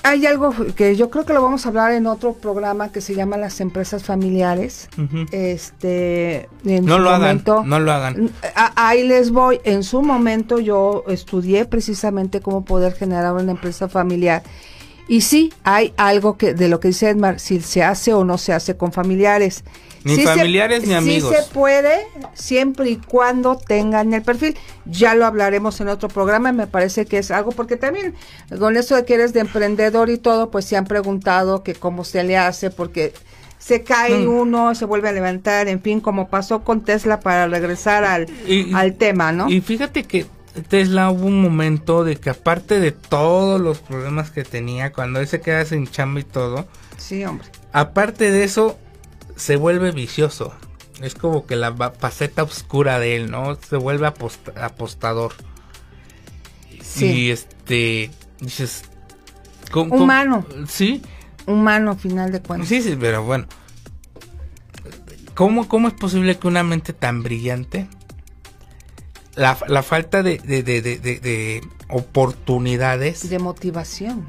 B: hay algo que yo creo que lo vamos a hablar en otro programa que se llama las empresas familiares. Este, en
C: No
B: su
C: lo hagan,
B: momento-
C: no lo hagan.
B: a- ahí les voy. En su momento yo estudié precisamente cómo poder generar una empresa familiar. Y sí, hay algo que de lo que dice Edmar, si se hace o no se hace con familiares.
C: Ni
B: Sí se-
C: familiares ni amigos.
B: Sí se puede, siempre y cuando tengan el perfil. Ya lo hablaremos en otro programa, me parece que es algo, porque también con eso de que eres de emprendedor y todo, pues se han preguntado que cómo se le hace, porque se cae
C: Mm.
B: uno, se vuelve a levantar, en fin, como pasó con Tesla para regresar al,
C: Y-
B: al tema, ¿no?
C: Y fíjate que Tesla hubo un momento de que aparte de todos los problemas que tenía cuando él se queda sin chamba y todo,
B: sí, hombre.
C: aparte de eso se vuelve vicioso. Es como que la faceta oscura de él, ¿no? Se vuelve apost- apostador.
B: Sí.
C: Y este dices ¿cómo- cómo-
B: Humano.
C: Sí,
B: Humano, final de cuentas.
C: sí, sí, pero bueno. ¿Cómo, cómo es posible que una mente tan brillante, la, la falta de, de, de, de- de- de oportunidades,
B: De motivación.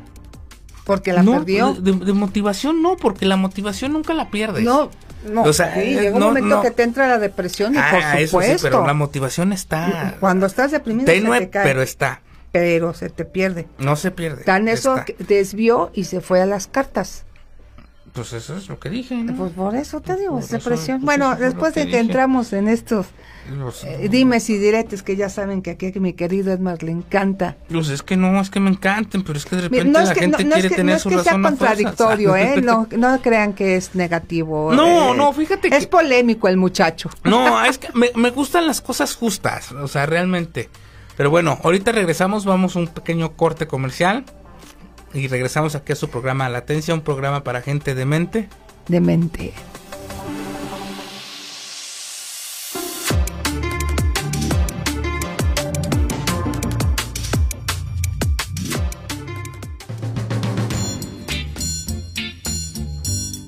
B: Porque la
C: no,
B: perdió.
C: De, de motivación no, porque la motivación nunca la pierdes.
B: No, no.
C: O sea,
B: sí,
C: eh,
B: llega un
C: no,
B: momento
C: no.
B: que te entra la depresión y
C: Ah,
B: por
C: eso sí, pero la motivación está
B: Cuando estás deprimido se te cae,
C: pero está,
B: pero se te pierde.
C: no se pierde.
B: Tan eso
C: está.
B: desvió y se fue a las cartas.
C: Pues eso es lo que dije, ¿no?
B: Pues por eso te digo, es depresión.
C: pues
B: bueno, después
C: que
B: de que
C: dije.
B: entramos en estos
C: Pues,
B: eh, dimes y diretes que ya saben que aquí a mi querido Edmar le encanta.
C: pues es que no, es que me encanten, pero es que de repente
B: no es
C: la
B: que,
C: gente
B: no, es
C: quiere
B: que,
C: tener
B: no es
C: su
B: que sea
C: razón
B: contradictorio, ¿eh? *laughs* No, no crean que es negativo.
C: No,
B: eh,
C: no, fíjate
B: Es
C: que-
B: polémico el muchacho.
C: No, *laughs* es que me, me gustan las cosas justas, o sea, realmente. Pero bueno, ahorita regresamos, vamos a un pequeño corte comercial y regresamos aquí a su programa Latencia, un programa para gente de mente.
B: Demente.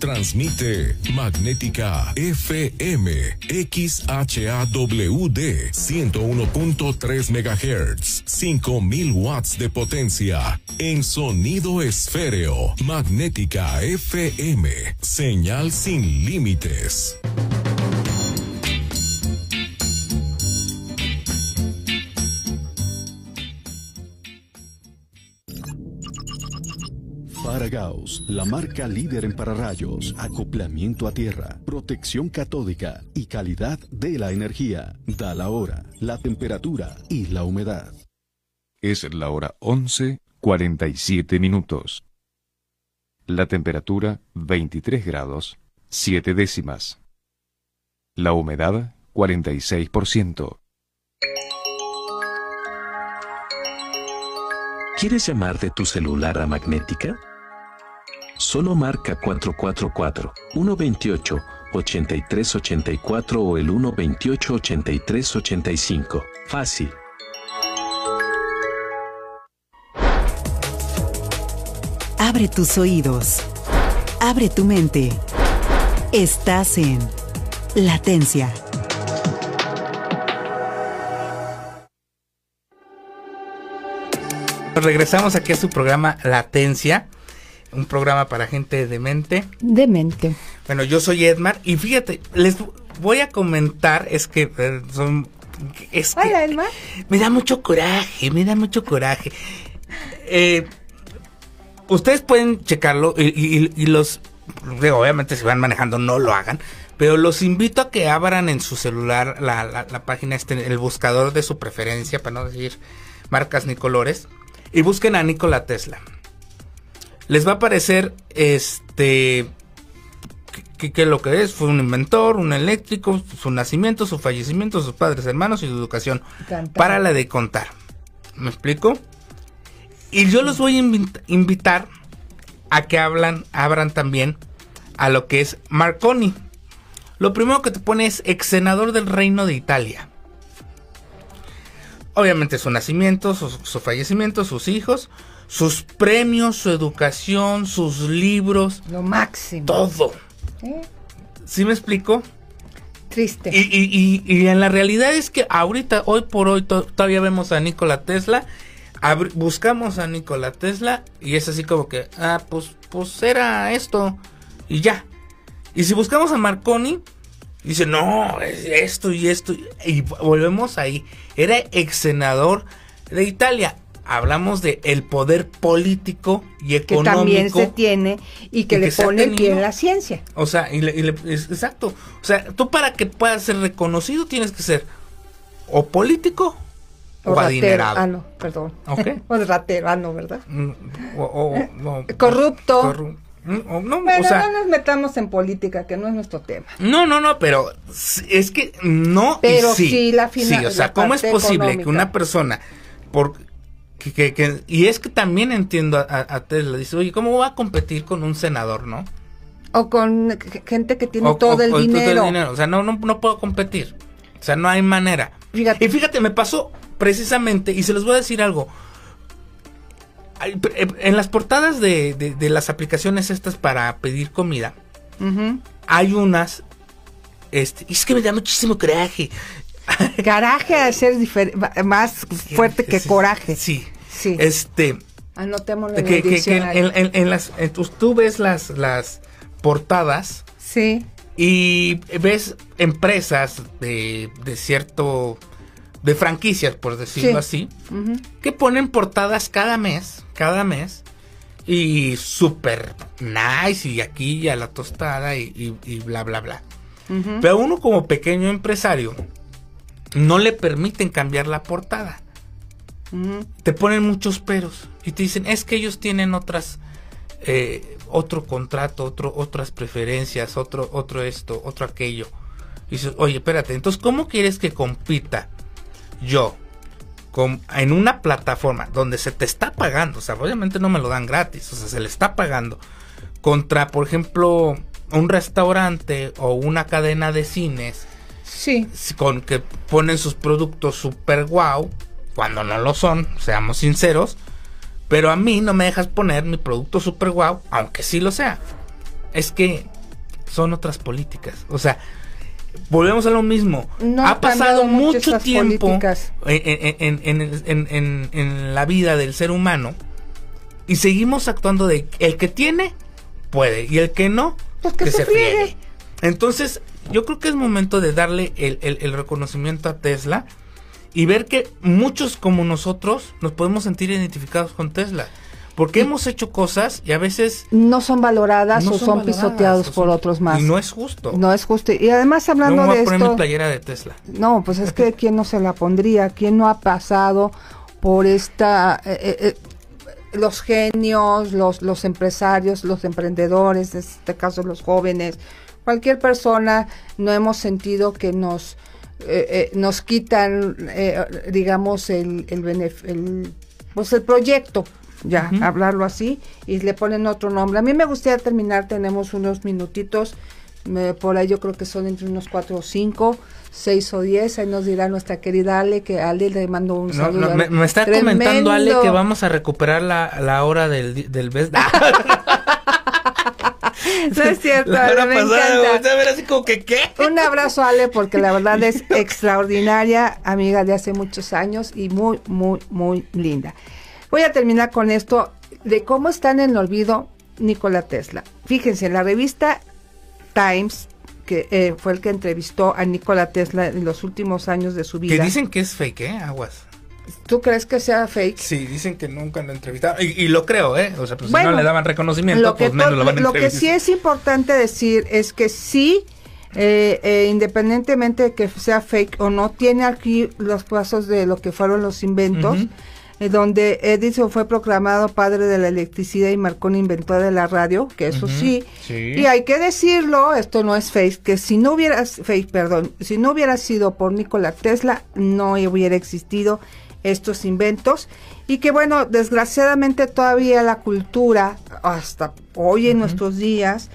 D: Transmite Magnética FM XHAWD 101.3 MHz 5000 watts de potencia en sonido esféreo. Magnética FM señal sin límites.
E: Paragaus, la marca líder en pararrayos, acoplamiento a tierra, protección catódica y calidad de la energía. Da la hora, la temperatura y la humedad.
F: Es la hora 11, 47 minutos. La temperatura 23 grados, 7 décimas. La humedad 46%.
G: ¿Quieres llamar de tu celular a Magnética? Solo marca 444-128-8384 o el 128-8385. Fácil.
A: Abre tus oídos. Abre tu mente. Estás en latencia.
C: Regresamos aquí a su programa Latencia un programa para gente demente.
B: Demente.
C: Bueno, yo soy Edmar y fíjate, les voy a comentar, es que eh, son... Es que
B: Hola, Edmar.
C: me da mucho coraje, me da mucho coraje. Eh, ustedes pueden checarlo y, y- y los, digo, obviamente si van manejando no lo hagan, pero los invito a que abran en su celular la, la- la página, este, el buscador de su preferencia, para no decir marcas ni colores, y busquen a Nikola Tesla. Les va a aparecer este que, que lo que es fue un inventor, un eléctrico, su nacimiento, su fallecimiento, sus padres, hermanos y su educación.
B: Cantar.
C: Para la de contar. ¿Me explico? Y yo los voy a invi- invitar a que hablan, abran también a lo que es Marconi. Lo primero que te pone es ex senador del Reino de Italia. Obviamente su nacimiento, su, su fallecimiento, sus hijos, sus premios, su educación, sus libros,
B: Lo máximo.
C: todo.
B: ¿Eh?
C: ¿Sí me explico?
B: Triste.
C: Y, y- y- y en la realidad es que ahorita, hoy por hoy, to- todavía vemos a Nikola Tesla, buscamos a Nikola Tesla y es así como que, ah, pues, pues era esto y ya. Y si buscamos a Marconi, dice, no, es esto y esto, y volvemos ahí. Era ex senador de Italia. Hablamos de el poder político y
B: que
C: económico.
B: también se tiene y que
C: y
B: le
C: que
B: pone el pie en la ciencia.
C: O sea, y le- y le- es- exacto. O sea, tú para que puedas ser reconocido tienes que ser o político o,
B: ratero.
C: adinerado.
B: Ah, no, perdón.
C: Ok. *laughs*
B: o ratero, ah, no, ¿verdad?
C: Mm, O, o-
B: Corrupto.
C: corru- mm, no,
B: Bueno,
C: o sea,
B: no nos metamos en política, que no es nuestro tema.
C: no, no, no, pero es que no. y
B: Pero
C: sí,
B: sí la fina-
C: Sí, o sea, ¿cómo es posible que una persona por que, que- que- y es que también entiendo a, a- Tesla dice, oye, ¿cómo va a competir con un senador, no?
B: O con gente que tiene
C: O-
B: todo,
C: o-
B: el
C: o
B: dinero.
C: O sea, no, no, no puedo competir. O sea, no hay manera.
B: Fíjate.
C: Y fíjate, me pasó precisamente, y se los voy a decir algo. Eh, En las portadas de, de- de las aplicaciones estas para pedir comida, hay unas. Este, y es que me da muchísimo coraje. *laughs*
B: Coraje a ser más fuerte que
C: Sí,
B: coraje.
C: Sí.
B: Sí.
C: Este.
B: Anotémoslo en
C: Que,
B: el
C: que- en, en- en las. en tus- tú ves las, las portadas.
B: Sí.
C: Y ves empresas de, de cierto. de franquicias, por decirlo así, que ponen portadas cada mes, cada mes, y súper nice, y aquí y a la tostada, y, y- y bla, bla, bla. Pero uno como pequeño empresario, no le permiten cambiar la portada. Te ponen muchos peros y te dicen, es que ellos tienen otras, eh, otro contrato, otro, otras preferencias, otro, otro esto, otro aquello. Y dices, oye, espérate, entonces, ¿cómo quieres que compita yo con, en una plataforma donde se te está pagando? O sea, obviamente no me lo dan gratis, o sea, se le está pagando. Contra, por ejemplo, un restaurante o una cadena de cines
B: Sí.
C: con que ponen sus productos super guau cuando no lo son, seamos sinceros. Pero a mí no me dejas poner mi producto super guau, aunque sí lo sea. Es que son otras políticas. O sea, volvemos a lo mismo.
B: No
C: ha pasado
B: mucho
C: tiempo en, en- la vida del ser humano y seguimos actuando de el que tiene puede y el que no
B: Pues que se friegue.
C: entonces yo creo que es momento de darle el, el- el reconocimiento a Tesla y ver que muchos como nosotros nos podemos sentir identificados con Tesla porque hemos hecho cosas y a veces
B: No son valoradas
C: no
B: o son,
C: valoradas,
B: pisoteados
C: o
B: por
C: son-
B: otros más.
C: y no es justo
B: No es justo. Y además
C: no
B: hablando
C: me voy
B: de
C: a poner mi
B: esto,
C: playera de Tesla
B: no, pues es que *laughs* quién no se la pondría, quién no ha pasado por esta eh, eh, eh, los genios, los los empresarios, los emprendedores, en este caso los jóvenes, cualquier persona no hemos sentido que nos eh, eh, nos quitan eh, digamos el el, benef- el pues el proyecto ya hablarlo así y le ponen otro nombre. A mí me gustaría terminar, tenemos unos minutitos, me- por ahí yo creo que son entre unos cuatro o cinco, seis o diez, ahí nos dirá nuestra querida Ale, que Ale le mando un
C: No,
B: saludo.
C: no, me, me está
B: Tremendo.
C: comentando Ale que vamos a recuperar la, la hora del, del best. *laughs* *laughs* *laughs*
B: No es cierto,
C: La
B: Ale, me
C: pasada,
B: encanta.
C: a ver así como que qué.
B: Un abrazo Ale porque la verdad es *laughs* extraordinaria, amiga de hace muchos años y muy, muy, muy linda. Voy a terminar con esto de cómo están en el olvido Nikola Tesla. Fíjense, la revista Times, que eh, fue el que entrevistó a Nikola Tesla en los últimos años de su vida.
C: Que dicen que es fake, ¿eh? Aguas.
B: ¿Tú crees que sea fake?
C: Sí, dicen que nunca lo entrevistaron. Y, lo creo, ¿eh? O sea, pues si no le daban reconocimiento, pues menos lo van a
B: Lo que sí es importante decir es que sí, eh, eh, independientemente de que sea fake o no, tiene aquí los pasos de lo que fueron los inventos. Eh, donde Edison fue proclamado padre de la electricidad y Marconi inventor de la radio, que eso sí, y hay que decirlo, esto no es fake, que si no hubiera fake, perdón, si no hubiera sido por Nikola Tesla, no hubiera existido estos inventos. Y que bueno, desgraciadamente todavía la cultura hasta hoy en nuestros días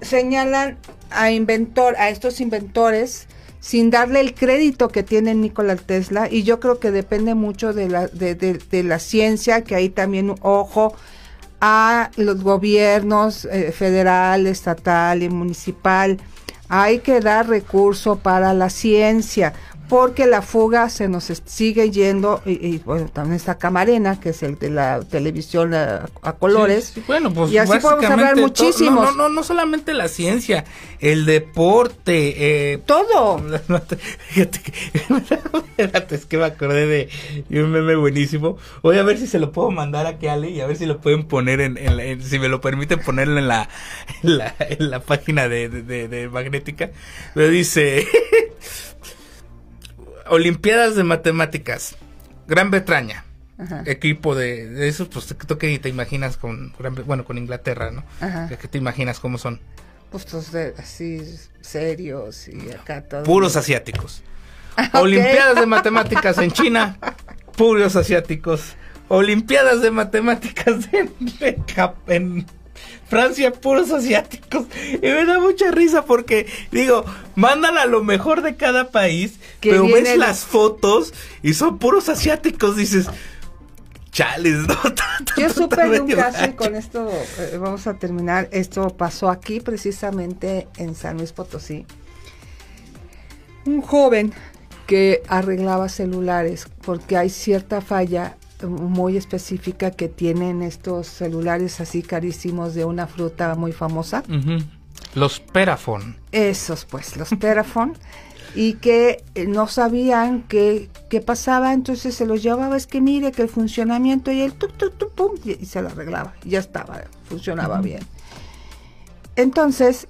B: señalan a inventor a estos inventores sin darle el crédito que tiene Nikola Tesla. Y yo creo que depende mucho de la, de, la ciencia, que hay también ojo a los gobiernos eh, federal, estatal y municipal. Hay que dar recurso para la ciencia, porque la fuga se nos sigue yendo y, bueno también está Camarena que es el de la televisión a, colores.
C: Bueno pues
B: y así podemos hablar muchísimo.
C: no, no, no solamente la ciencia el deporte eh,
B: todo. *laughs*
C: Fíjate, *laughs* es que me acordé de, un meme buenísimo. Voy a ver si se lo puedo mandar a Ale y a ver si lo pueden poner en, si me lo permiten ponerlo en la en la, página de, de, de Magnética. Me dice *laughs* Olimpiadas de Matemáticas, Gran Bretaña. Equipo de, de esos, pues tú que te imaginas con, bueno, con Inglaterra, ¿no? Ajá. ¿Qué te imaginas cómo son?
B: Pues así serios y acá todo.
C: Puros asiáticos. *laughs* Olimpiadas de Matemáticas en China, puros asiáticos. Olimpiadas de Matemáticas en, *laughs* en Francia, puros asiáticos. Y me da mucha risa porque, digo, mandan a lo mejor de cada país, pero ves las fotos y son puros asiáticos. Dices, chales, *laughs* ¿no?
B: Yo supe de un caso y con esto eh, vamos a terminar. Esto pasó aquí, precisamente en San Luis Potosí. Un joven que arreglaba celulares porque hay cierta falla muy específica que tienen estos celulares así carísimos de una fruta muy famosa.
C: Los Perafon.
B: Esos pues, los Perafon. *laughs* y que eh, no sabían qué, qué pasaba, entonces se los llevaba, es que mire que el funcionamiento y el tuk, tuk, tuk, pum, y, se lo arreglaba, ya estaba, funcionaba bien. Entonces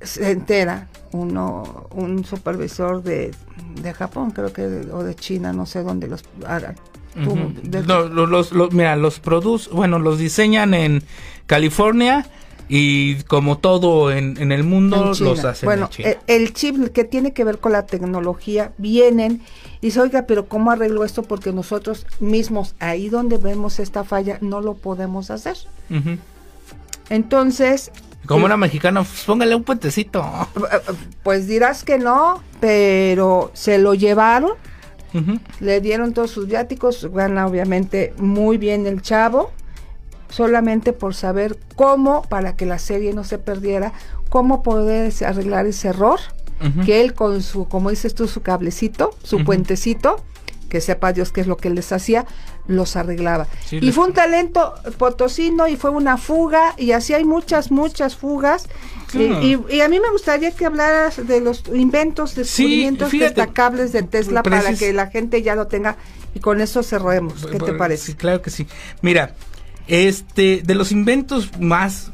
B: se entera uno, un supervisor de, de Japón, creo que, o de China, no sé dónde los hagan,
C: los, los, mira, los produce, bueno, los diseñan en California y como todo en, el mundo los hacen
B: bueno,
C: e,
B: El, chip que tiene que ver con la tecnología vienen y dice, oiga, pero ¿cómo arreglo esto? Porque nosotros mismos, ahí donde vemos esta falla, no lo podemos hacer. Entonces...
C: Como una mexicana, pues, póngale un puentecito.
B: Pues dirás que no, pero se lo llevaron le dieron todos sus viáticos, gana obviamente muy bien el chavo, solamente por saber cómo, para que la serie no se perdiera, cómo poder arreglar ese error, que él con su, como dices tú, su cablecito, su puentecito, que sepa Dios qué es lo que les hacía, los arreglaba. y fue un talento potosino y fue una fuga y así hay muchas, muchas fugas. Y, a mí me gustaría que hablaras de los inventos, descubrimientos destacables de Tesla para que la gente ya lo tenga y con eso cerremos. ¿Qué te parece?
C: Sí, claro que sí. Mira, este, de los inventos más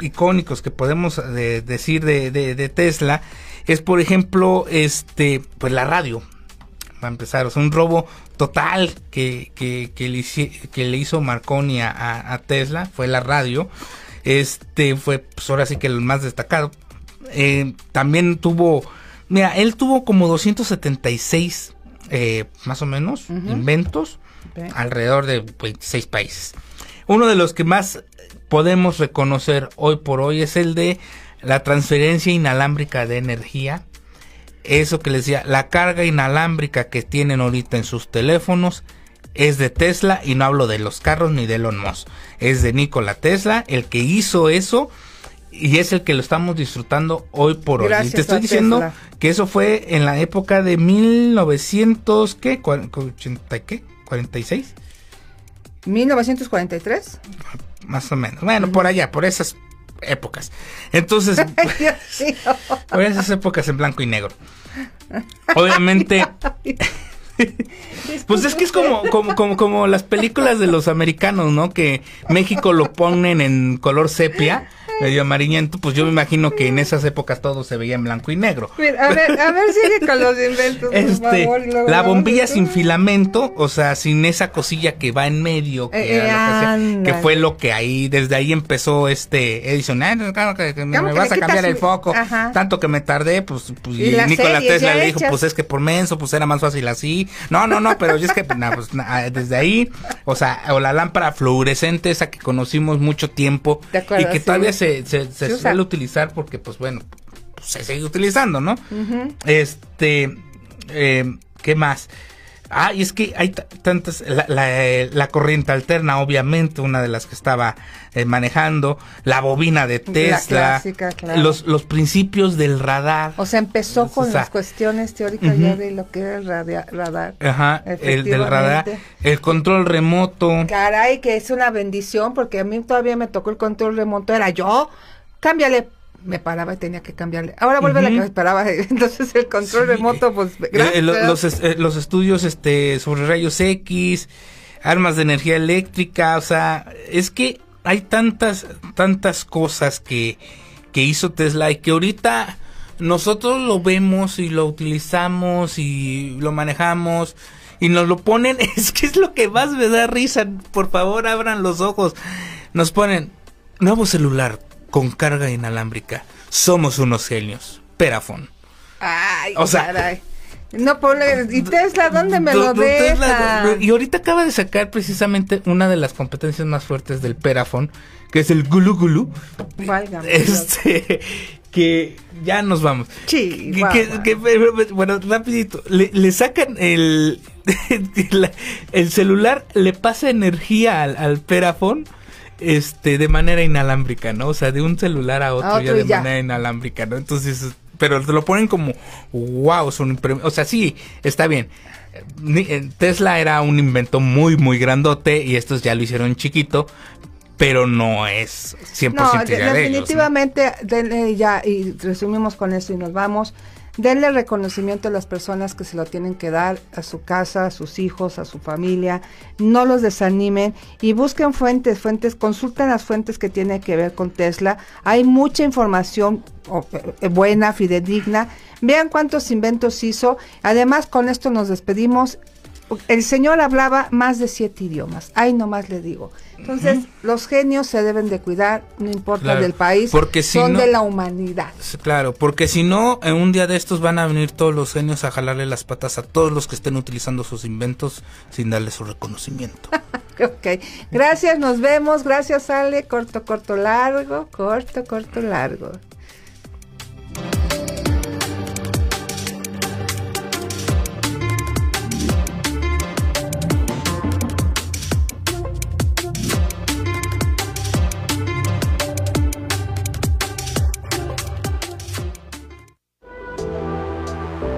C: icónicos que podemos eh, decir de, de Tesla es, por ejemplo, este, pues la radio empezar. O sea, un robo total que, que, que, le, que le, hizo Marconi a, Tesla fue la radio. Este fue, pues ahora sí que el más destacado. Eh, también tuvo, mira, él tuvo como 276 eh, más o menos inventos alrededor de 26 países. Uno de los que más podemos reconocer hoy por hoy es el de la transferencia inalámbrica de energía eso que les decía, la carga inalámbrica que tienen ahorita en sus teléfonos es de Tesla y no hablo de los carros ni de Elon Musk, es de Nikola Tesla, el que hizo eso y es el que lo estamos disfrutando hoy por hoy. y te estoy diciendo que eso fue en la época de 1900, ¿qué? ¿80 qué? ¿46?
B: 1943.
C: Más o menos. Bueno, por allá, por esas épocas. Entonces, *laughs* por esas épocas en blanco y negro. Obviamente. pues es que es como, como, como, como las películas de los americanos, ¿no? Que México lo ponen en color sepia medio amarillento, pues yo me imagino que en esas épocas todo se veía en blanco y negro.
B: Mira, a ver, a ver, sigue con los inventos,
C: este, La bombilla sin filamento, o sea, sin esa cosilla que va en medio, que, eh, que, fue lo que ahí, desde ahí empezó este Edison, ah, claro que, me, vas a cambiar el foco, tanto que me tardé, pues, pues y, Nikola Tesla le dijo, pues es que por menso, pues era más fácil así. No, no, no, pero es que pues, desde ahí, o sea, o la lámpara fluorescente esa que conocimos mucho tiempo y que todavía se se, suele utilizar porque, pues bueno, pues, se sigue utilizando, ¿no? Este, eh, ¿qué más? Ah, y es que hay tantas, la, corriente alterna, obviamente, una de las que estaba eh, manejando, la bobina de Tesla, los, los principios del radar.
B: O sea, empezó con las cuestiones teóricas ya de lo que era el radar.
C: Ajá, el del radar, el control remoto.
B: Caray, que es una bendición, porque a mí todavía me tocó el control remoto, era yo, cámbiale me paraba y tenía que cambiarle. Ahora vuelve la que me esperaba. *laughs* Entonces el control remoto, pues
C: eh, eh, los, eh, los, estudios este sobre rayos X, armas de energía eléctrica, o sea, es que hay tantas, tantas cosas que, que hizo Tesla y que ahorita nosotros lo vemos y lo utilizamos y lo manejamos y nos lo ponen, *laughs* es que es lo que más me da risa, por favor abran los ojos, nos ponen nuevo celular, con carga inalámbrica. Somos unos genios. Perafon.
B: Ay, o sea, No pone, ¿y Tesla dónde me lo deja?
C: y ahorita acaba de sacar precisamente una de las competencias más fuertes del Perafon, que es el Gulu Gulu. este, que ya nos vamos.
B: Sí,
C: bueno, rapidito, le, sacan el, *laughs* el celular, le pasa energía al, al Perafon este de manera inalámbrica, ¿no? O sea, de un celular a otro, ya de manera inalámbrica, ¿no? Entonces, pero te lo ponen como wow, son o sea, sí, está bien. Eh, Tesla era un invento muy muy grandote y estos ya lo hicieron chiquito, pero no es 100% no,
B: definitivamente ya y resumimos con esto y nos vamos. Denle reconocimiento a las personas que se lo tienen que dar, a su casa, a sus hijos, a su familia. No los desanimen y busquen fuentes, fuentes, consulten las fuentes que tienen que ver con Tesla. Hay mucha información eh, buena, fidedigna. Vean cuántos inventos hizo. Además, con esto nos despedimos. El señor hablaba más de siete idiomas. Ahí nomás le digo. Entonces, los genios se deben de cuidar, no importa del país,
C: porque
B: son de la humanidad.
C: Claro, porque si no, en un día de estos van a venir todos los genios a jalarle las patas a todos los que estén utilizando sus inventos sin darle su reconocimiento. *laughs*
B: ok, gracias, nos vemos, gracias Ale, corto, corto, largo, corto, corto, largo.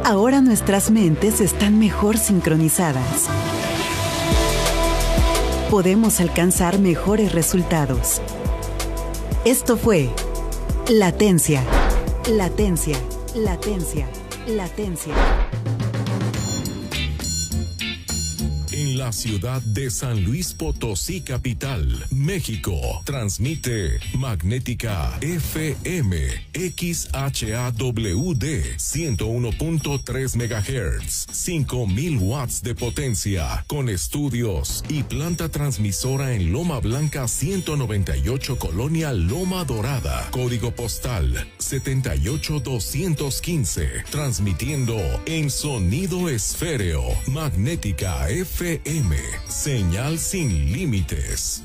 A: Ahora nuestras mentes están mejor sincronizadas. Podemos alcanzar mejores resultados. Esto fue Latencia, Latencia, Latencia, Latencia.
D: La ciudad de San Luis Potosí capital, México. Transmite Magnética FM XHAWD 101.3 MHz, 5000 watts de potencia, con estudios y planta transmisora en Loma Blanca 198 Colonia Loma Dorada, código postal 78215, transmitiendo en sonido esféreo, Magnética FM Señal sin límites.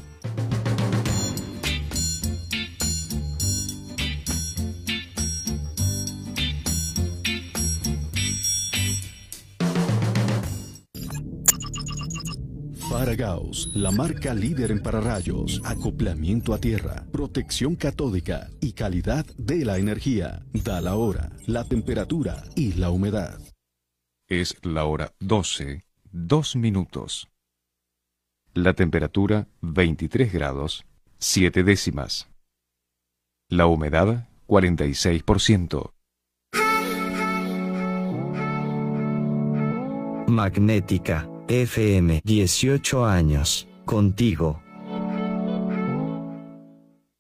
E: Faragaos, la marca líder en pararrayos, acoplamiento a tierra, protección catódica y calidad de la energía. Da la hora, la temperatura y la humedad.
F: Es la hora 12 dos minutos. La temperatura 23 grados 7 décimas. La humedad 46%.
J: Magnética, FM 18 años, contigo.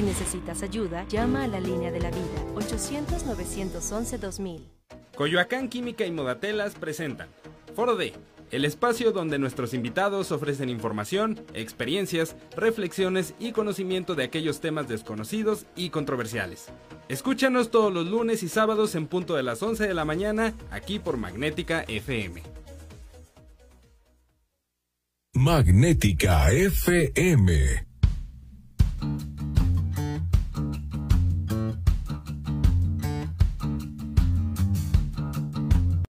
I: Si necesitas ayuda, llama a la línea de la vida 800-911-2000.
L: Coyoacán Química y Modatelas presentan Foro D, el espacio donde nuestros invitados ofrecen información, experiencias, reflexiones y conocimiento de aquellos temas desconocidos y controversiales. Escúchanos todos los lunes y sábados en punto de las 11 de la mañana aquí por Magnética FM.
D: Magnética FM